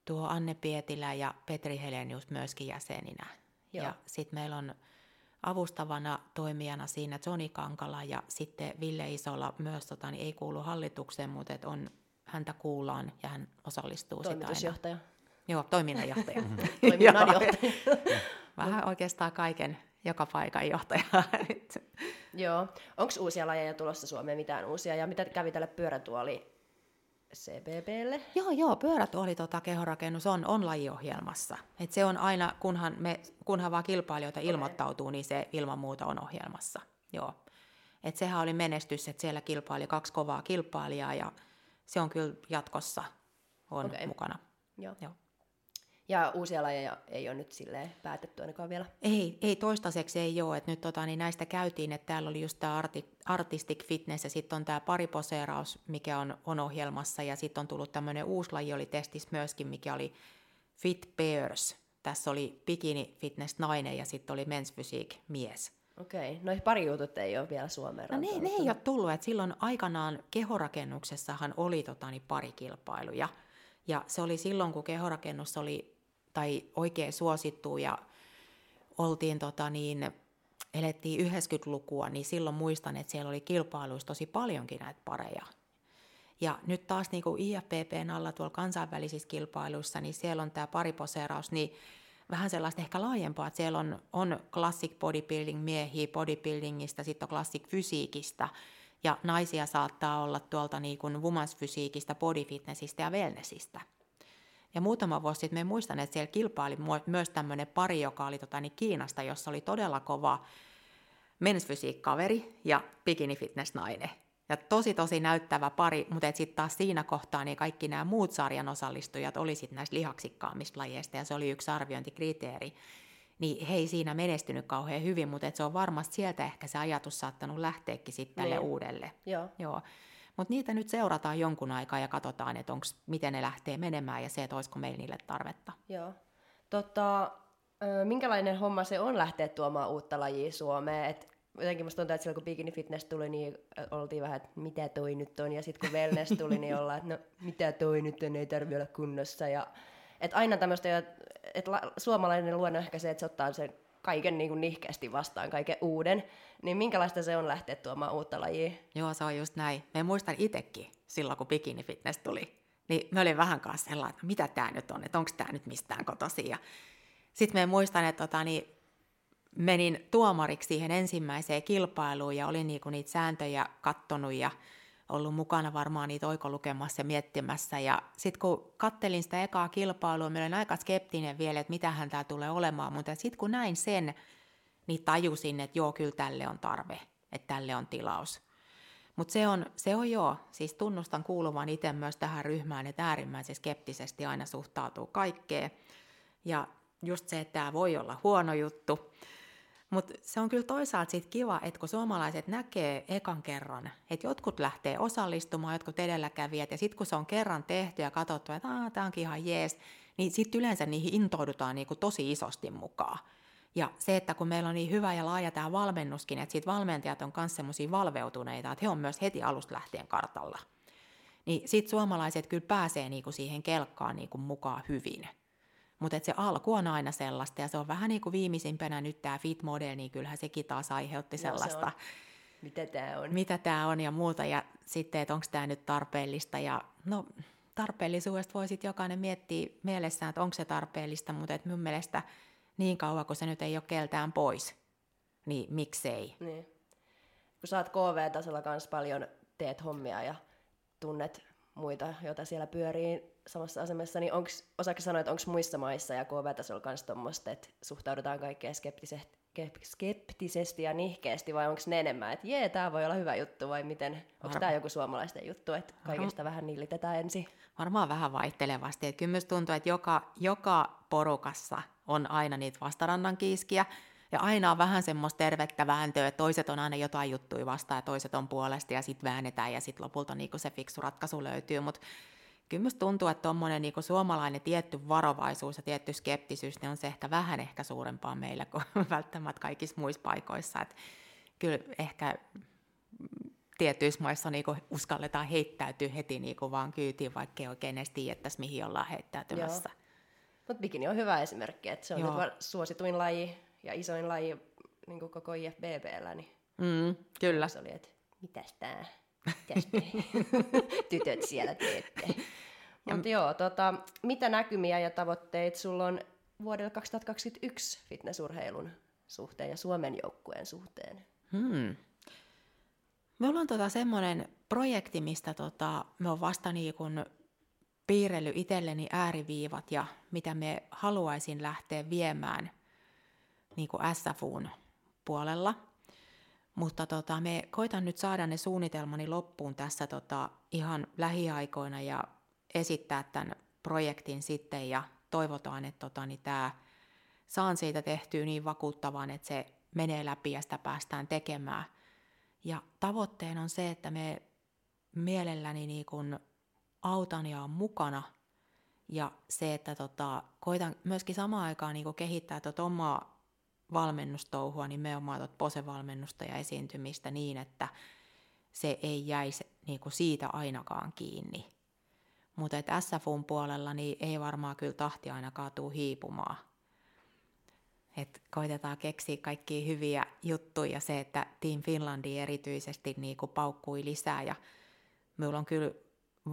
tuo Anne Pietilä ja Petri Helenius myöskin jäseninä. Joo. Ja sitten meillä on avustavana toimijana siinä Joni Kankala ja sitten Ville Isola myös tota, niin ei kuulu hallitukseen, mutta et on, häntä kuullaan ja hän osallistuu sitä Toimitusjohtaja. Joo, toiminnanjohtaja. [laughs] [laughs] Toiminnanjohtaja. Vähän oikeastaan kaiken, joka paikan johtaja. [laughs] Joo. Onko uusia lajeja tulossa Suomeen, mitään uusia? Ja mitä kävi tälle pyörätuoli CBBlle? Joo, joo, pyörätuoli tota, kehorakennus on, on lajiohjelmassa. Et se on aina, kunhan, me, kunhan vaan kilpailijoita okay. ilmoittautuu, niin se ilman muuta on ohjelmassa. Joo. Et sehän oli menestys, että siellä kilpaili kaksi kovaa kilpailijaa ja se on kyllä jatkossa on okay. mukana. Joo. Joo. Ja uusia lajeja ei ole nyt silleen päätetty ainakaan vielä? Ei, ei toistaiseksi ei ole. Et nyt tota, niin näistä käytiin, että täällä oli just tämä arti, Artistic Fitness ja sitten on tämä pariposeeraus, mikä on, on ohjelmassa. Ja sitten on tullut tämmöinen uusi laji, oli testissä myöskin, mikä oli Fit Pairs. Tässä oli bikini fitness nainen ja sitten oli men's physique mies. Okei, no pari jutut ei ole vielä Suomeen No ne, ne ei ole tullut, että silloin aikanaan kehorakennuksessahan oli tota, niin parikilpailuja. Ja se oli silloin, kun kehorakennus oli tai oikein suosittu ja oltiin tota niin, elettiin 90-lukua, niin silloin muistan, että siellä oli kilpailuissa tosi paljonkin näitä pareja. Ja nyt taas niin kuin IFPPn alla tuolla kansainvälisissä kilpailuissa, niin siellä on tämä pariposeeraus, niin vähän sellaista ehkä laajempaa, että siellä on, on classic bodybuilding miehiä bodybuildingista, sitten on classic fysiikistä, ja naisia saattaa olla tuolta niin kuin women's fysiikistä, bodyfitnessistä ja wellnessistä. Ja muutama vuosi sitten me muistan, että siellä kilpaili myös tämmöinen pari, joka oli tota, niin Kiinasta, jossa oli todella kova mensfysiikkaveri ja bikini fitness nainen. Ja tosi tosi näyttävä pari, mutta sitten taas siinä kohtaa niin kaikki nämä muut sarjan osallistujat oli sitten näistä lihaksikkaammista lajeista ja se oli yksi arviointikriteeri. Niin he ei siinä menestynyt kauhean hyvin, mutta se on varmasti sieltä ehkä se ajatus saattanut lähteäkin sitten tälle niin. uudelle. Joo. Joo. Mutta niitä nyt seurataan jonkun aikaa ja katsotaan, että onks, miten ne lähtee menemään ja se, että olisiko meillä niille tarvetta. Joo. Tota, minkälainen homma se on lähteä tuomaan uutta lajia Suomeen? Et jotenkin musta tuntuu, että silloin kun Bikini Fitness tuli, niin oltiin vähän, että mitä toi nyt on. Ja sitten kun Wellness tuli, niin ollaan, että no mitä toi nyt on, ei tarvi olla kunnossa. Ja, et aina tämmöistä, että suomalainen luonne on ehkä se, että se ottaa sen kaiken niin kuin nihkeästi vastaan, kaiken uuden, niin minkälaista se on lähteä tuomaan uutta lajia? Joo, se on just näin. Me muistan itsekin silloin, kun bikini fitness tuli, niin me olin vähän kanssa sellainen, että mitä tämä nyt on, että onko tämä nyt mistään kotosi. sitten me muistan, että tota, niin menin tuomariksi siihen ensimmäiseen kilpailuun ja olin niinku niitä sääntöjä kattonut ja ollut mukana varmaan niitä oikolukemassa ja miettimässä. Ja sitten kun kattelin sitä ekaa kilpailua, mä olin aika skeptinen vielä, että mitähän tämä tulee olemaan, mutta sitten kun näin sen, niin tajusin, että joo, kyllä tälle on tarve, että tälle on tilaus. Mutta se on, se on joo, siis tunnustan kuuluvan itse myös tähän ryhmään, että äärimmäisen skeptisesti aina suhtautuu kaikkeen. Ja just se, että tämä voi olla huono juttu, mutta se on kyllä toisaalta sit kiva, että kun suomalaiset näkee ekan kerran, että jotkut lähtee osallistumaan, jotkut edelläkävijät, ja sitten kun se on kerran tehty ja katsottu, että tämä onkin ihan jees, niin sitten yleensä niihin intoudutaan niinku tosi isosti mukaan. Ja se, että kun meillä on niin hyvä ja laaja tämä valmennuskin, että siitä valmentajat on myös semmoisia valveutuneita, että he on myös heti alusta lähtien kartalla. Niin sitten suomalaiset kyllä pääsee niinku siihen kelkkaan niinku mukaan hyvin. Mutta se alku on aina sellaista ja se on vähän niin kuin viimeisimpänä nyt tämä Fit Model, niin kyllähän sekin taas aiheutti sellaista. No, se mitä tämä on. Mitä tämä on ja muuta ja sitten, että onko tämä nyt tarpeellista ja no tarpeellisuudesta voi sitten jokainen miettiä mielessään, että onko se tarpeellista, mutta et mun mielestä niin kauan, kun se nyt ei ole keltään pois, niin miksei. Niin. Kun sä oot KV-tasolla kanssa paljon teet hommia ja tunnet muita, joita siellä pyörii samassa asemassa, niin onks, osaako sanoa, että onko muissa maissa ja KV-tasolla kanssa tuommoista, että suhtaudutaan kaikkeen skeptisesti, skeptisesti ja nihkeästi, vai onko ne enemmän, että jee, tämä voi olla hyvä juttu, vai miten, onko tämä joku suomalaisten juttu, että kaikesta Varm... vähän nillitetään ensin? Varmaan vähän vaihtelevasti, että kyllä myös tuntuu, että joka, joka porukassa on aina niitä vastarannan kiiskiä, ja aina on vähän semmoista tervettä vääntöä, että toiset on aina jotain juttuja vastaan ja toiset on puolesta ja sitten väännetään ja sitten lopulta niinku se fiksu ratkaisu löytyy, mutta kyllä musta tuntuu, että tuommoinen niinku suomalainen tietty varovaisuus ja tietty skeptisyys niin on se ehkä vähän ehkä suurempaa meillä kuin [laughs] välttämättä kaikissa muissa paikoissa. Et kyllä ehkä tietyissä maissa niinku uskalletaan heittäytyä heti niinku vaan kyytiin, vaikka ei oikein edes tiedettäisi, mihin ollaan heittäytymässä. Mutta bikini on hyvä esimerkki, että se on nyt suosituin laji ja isoin laji niin kuin koko IFBBllä, niin mm, kyllä. se oli, että mitäs tää, mitäs [laughs] tytöt siellä teette. Mutta joo, tota, mitä näkymiä ja tavoitteita sulla on vuodelle 2021 fitnessurheilun suhteen ja Suomen joukkueen suhteen? Hmm. Me ollaan tota semmoinen projekti, mistä tota, me on vasta niin kun piirrellyt itselleni ääriviivat ja mitä me haluaisin lähteä viemään niin kuin SFUn puolella. Mutta tota, me koitan nyt saada ne suunnitelmani loppuun tässä tota, ihan lähiaikoina ja esittää tämän projektin sitten ja toivotaan, että tota, niin tämä saan siitä tehtyä niin vakuuttavan, että se menee läpi ja sitä päästään tekemään. Ja tavoitteena on se, että me mielelläni niin kun autan ja on mukana ja se, että tota, koitan myöskin samaan aikaan niin kehittää tota omaa valmennustouhua, nimenomaan tuota posevalmennusta ja esiintymistä niin, että se ei jäisi niin siitä ainakaan kiinni. Mutta että SFUn puolella niin ei varmaan kyllä tahti ainakaan tuu hiipumaan. Et koitetaan keksiä kaikkia hyviä juttuja se, että Team Finlandi erityisesti niin kuin paukkui lisää ja minulla on kyllä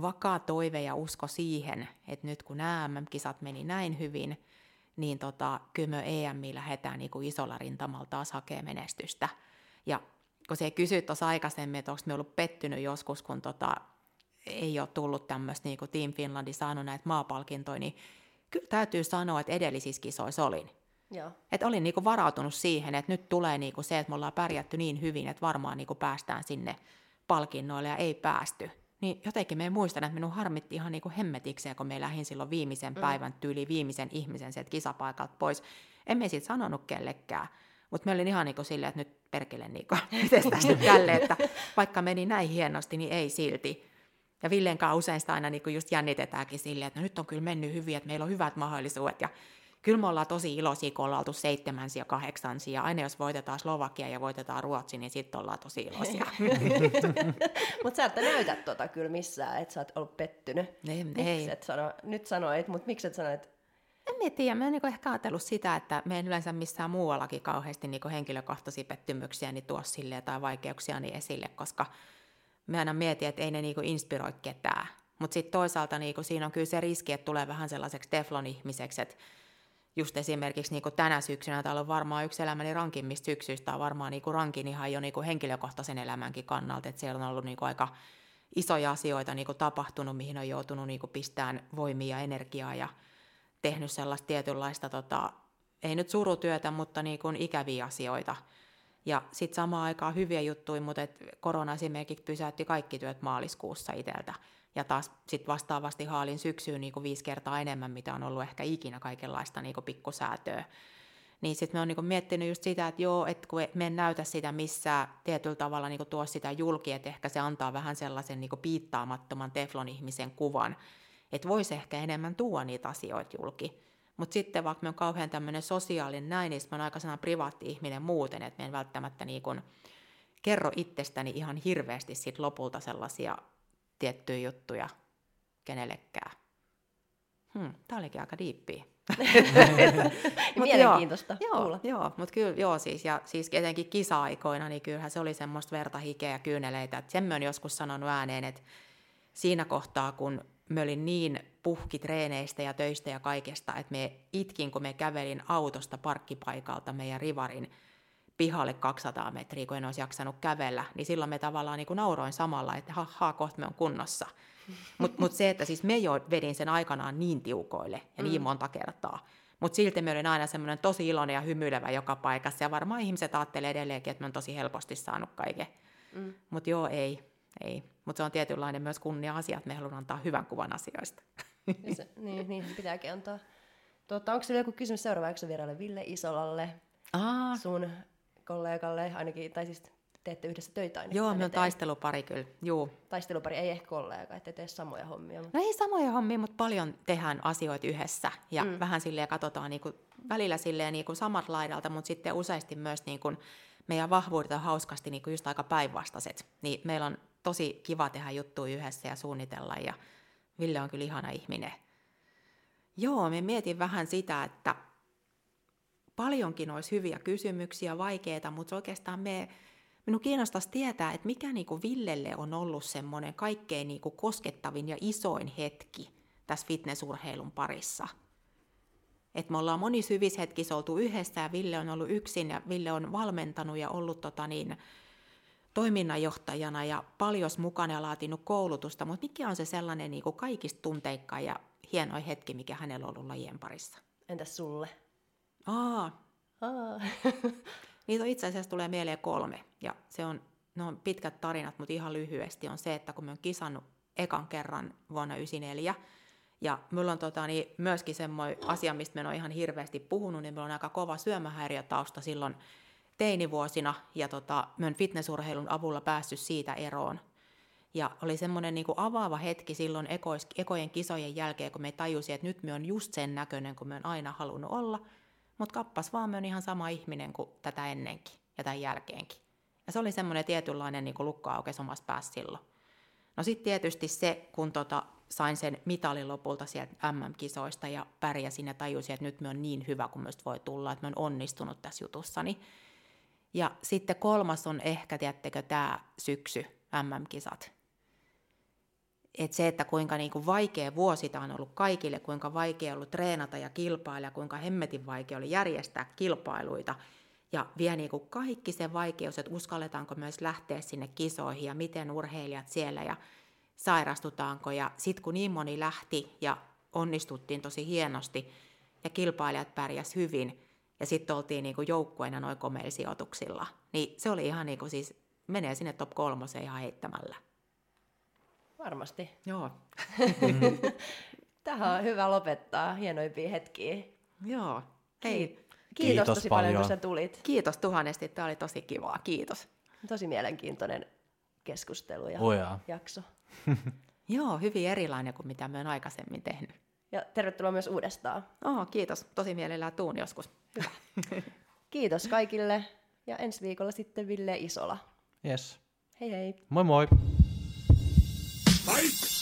vakaa toive ja usko siihen, että nyt kun nämä MM-kisat meni näin hyvin – niin tota, kyllä me EMI lähdetään niin kuin isolla rintamalla taas hakemaan menestystä. Ja kun se kysyit tuossa aikaisemmin, että onko me ollut pettynyt joskus, kun tota, ei ole tullut tämmöistä niin kuin Team Finlandi saanut näitä maapalkintoja, niin kyllä täytyy sanoa, että edellisissä kisoissa olin. Joo. Et olin niinku varautunut siihen, että nyt tulee niinku se, että me ollaan pärjätty niin hyvin, että varmaan niinku päästään sinne palkinnoille ja ei päästy niin jotenkin me muistan, että minun harmitti ihan niin kuin hemmetikseen, kun me lähdin silloin viimeisen mm. päivän tyyli viimeisen ihmisen sieltä kisapaikalta pois. Emme siitä sanonut kellekään, mutta me olin ihan niin kuin silleen, että nyt perkele, niin kuin, miten nyt tälle, että vaikka meni näin hienosti, niin ei silti. Ja Villen kanssa usein sitä aina niin just jännitetäänkin silleen, että no nyt on kyllä mennyt hyvin, että meillä on hyvät mahdollisuudet ja kyllä me ollaan tosi iloisia, kun ollaan oltu seitsemänsiä ja kahdeksansia. Aina jos voitetaan Slovakia ja voitetaan Ruotsi, niin sitten ollaan tosi iloisia. [laughs] mutta sä et näytä tota kyllä missään, että sä oot ollut pettynyt. Ei, miksi ei. et sano, nyt sanoit, mutta miksi et sanoit? En tiedä, mä en niin ehkä ajatellut sitä, että me en yleensä missään muuallakin kauheasti niin henkilökohtaisia pettymyksiä niin tuo sille tai vaikeuksia niin esille, koska mä aina mietin, että ei ne niin inspiroi ketään. Mutta sitten toisaalta niin siinä on kyllä se riski, että tulee vähän sellaiseksi teflon-ihmiseksi, että just esimerkiksi niin kuin tänä syksynä, täällä on varmaan yksi elämäni rankimmista syksyistä, on varmaan niin kuin rankin ihan jo niin kuin henkilökohtaisen elämänkin kannalta, että siellä on ollut niin kuin aika isoja asioita niin kuin tapahtunut, mihin on joutunut niin kuin pistämään voimia ja energiaa ja tehnyt sellaista tietynlaista, tota, ei nyt surutyötä, mutta niin kuin ikäviä asioita. Ja sitten samaan aikaan hyviä juttuja, mutta et korona esimerkiksi pysäytti kaikki työt maaliskuussa itseltä ja taas sit vastaavasti haalin syksyyn niin kuin viisi kertaa enemmän, mitä on ollut ehkä ikinä kaikenlaista niin kuin pikkusäätöä. Niin sitten me on niin miettinyt just sitä, että joo, että kun me en näytä sitä missä tietyllä tavalla niin tuo sitä julki, että ehkä se antaa vähän sellaisen niin piittaamattoman teflon-ihmisen kuvan, että voisi ehkä enemmän tuoda niitä asioita julki. Mutta sitten vaikka me on kauhean tämmöinen sosiaalinen näin, niin mä oon aika sellainen privaatti ihminen muuten, että me en välttämättä niin kuin kerro itsestäni ihan hirveästi sit lopulta sellaisia tiettyjä juttuja kenellekään. Hmm, tämä olikin aika diippiä. [laughs] Mielenkiintoista joo, kuulla. Joo, mutta kyllä joo siis, ja siis etenkin kisa-aikoina, niin kyllähän se oli semmoista verta, hikeä ja kyyneleitä. Et sen mä oon joskus sanonut ääneen, että siinä kohtaa, kun me olin niin puhki treeneistä ja töistä ja kaikesta, että me itkin, kun me kävelin autosta parkkipaikalta meidän rivarin pihalle 200 metriä, kun en olisi jaksanut kävellä, niin silloin me tavallaan niin kuin nauroin samalla, että ha, kohta me on kunnossa. [laughs] Mutta mut se, että siis me jo vedin sen aikanaan niin tiukoille ja niin mm. monta kertaa, mutta silti me olin aina semmoinen tosi iloinen ja hymyilevä joka paikassa, ja varmaan ihmiset ajattelee edelleenkin, että me on tosi helposti saanut kaiken. Mm. Mutta joo, ei, ei. Mutta se on tietynlainen myös kunnia-asia, että me haluamme antaa hyvän kuvan asioista. [laughs] Se, [laughs] niin, niin se pitääkin antaa. Tuota, onko sinulla joku kysymys seuraavaksi vieraille Ville Isolalle, Aa. sun kollegalle ainakin, tai siis teette yhdessä töitä ainakin. Joo, me on taistelupari kyllä, Joo. Taistelupari, ei ehkä kollega, ette tee samoja hommia. Mutta... No ei samoja hommia, mutta paljon tehdään asioita yhdessä. Ja mm. vähän silleen katsotaan niin kuin, välillä silleen niin kuin samat laidalta, mutta sitten useasti myös niin kuin, meidän vahvuudet on hauskasti niin kuin just aika päinvastaiset. Niin meillä on tosi kiva tehdä juttuja yhdessä ja suunnitella. Ja Ville on kyllä ihana ihminen. Joo, me mietin vähän sitä, että paljonkin olisi hyviä kysymyksiä, vaikeita, mutta oikeastaan me Minun kiinnostaisi tietää, että mikä niin kuin Villelle on ollut semmoinen kaikkein niin kuin koskettavin ja isoin hetki tässä fitnessurheilun parissa. Et me ollaan monissa hyvissä hetkissä oltu yhdessä ja Ville on ollut yksin ja Ville on valmentanut ja ollut tota niin, toiminnanjohtajana ja paljon mukana ja laatinut koulutusta, mutta mikä on se sellainen niin kuin kaikista tunteikka ja hienoin hetki, mikä hänellä on ollut lajien parissa? Entäs sulle? Aa. Aa. [laughs] Niitä itse asiassa tulee mieleen kolme, ja se on, ne on pitkät tarinat, mutta ihan lyhyesti on se, että kun me on kisannut ekan kerran vuonna 1994, ja mulla on tota, niin myöskin semmoinen asia, mistä me on ihan hirveästi puhunut, niin meillä on aika kova syömähäiriötausta silloin teinivuosina, ja tota, me on fitnessurheilun avulla päässyt siitä eroon. Ja oli semmoinen niin avaava hetki silloin ekois, ekojen kisojen jälkeen, kun me tajusi, että nyt me on just sen näköinen, kun me on aina halunnut olla – mutta kappas vaan, me on ihan sama ihminen kuin tätä ennenkin ja tämän jälkeenkin. Ja se oli semmoinen tietynlainen niin lukko aukesi omassa päässä silloin. No sitten tietysti se, kun tota, sain sen mitalin lopulta sieltä MM-kisoista ja pärjäsin ja tajusin, että nyt me on niin hyvä kuin myös voi tulla, että mä oon onnistunut tässä jutussani. Ja sitten kolmas on ehkä, tiedättekö, tämä syksy, MM-kisat että se, että kuinka niin kuin vaikea vuosi tämä on ollut kaikille, kuinka vaikea ollut treenata ja kilpailla, kuinka hemmetin vaikea oli järjestää kilpailuita. Ja vielä niin kuin kaikki se vaikeus, että uskalletaanko myös lähteä sinne kisoihin ja miten urheilijat siellä ja sairastutaanko. Ja sitten kun niin moni lähti ja onnistuttiin tosi hienosti ja kilpailijat pärjäs hyvin ja sitten oltiin niin kuin joukkueena noin komeilla niin se oli ihan niin kuin siis, menee sinne top kolmoseen ihan heittämällä. Varmasti. Joo. [laughs] Tähän on hyvä lopettaa. Hienoimpia hetkiä. Joo. Hei, kiitos, kiitos tosi paljon, paljon, kun sä tulit. Kiitos tuhannesti. Tämä oli tosi kivaa. Kiitos. Tosi mielenkiintoinen keskustelu ja Ojaa. jakso. [laughs] Joo, hyvin erilainen kuin mitä me on aikaisemmin tehnyt. Ja tervetuloa myös uudestaan. Oho, kiitos. Tosi mielellään tuun joskus. kiitos kaikille. Ja ensi viikolla sitten Ville Isola. Yes. Hei hei. Moi moi. Fight!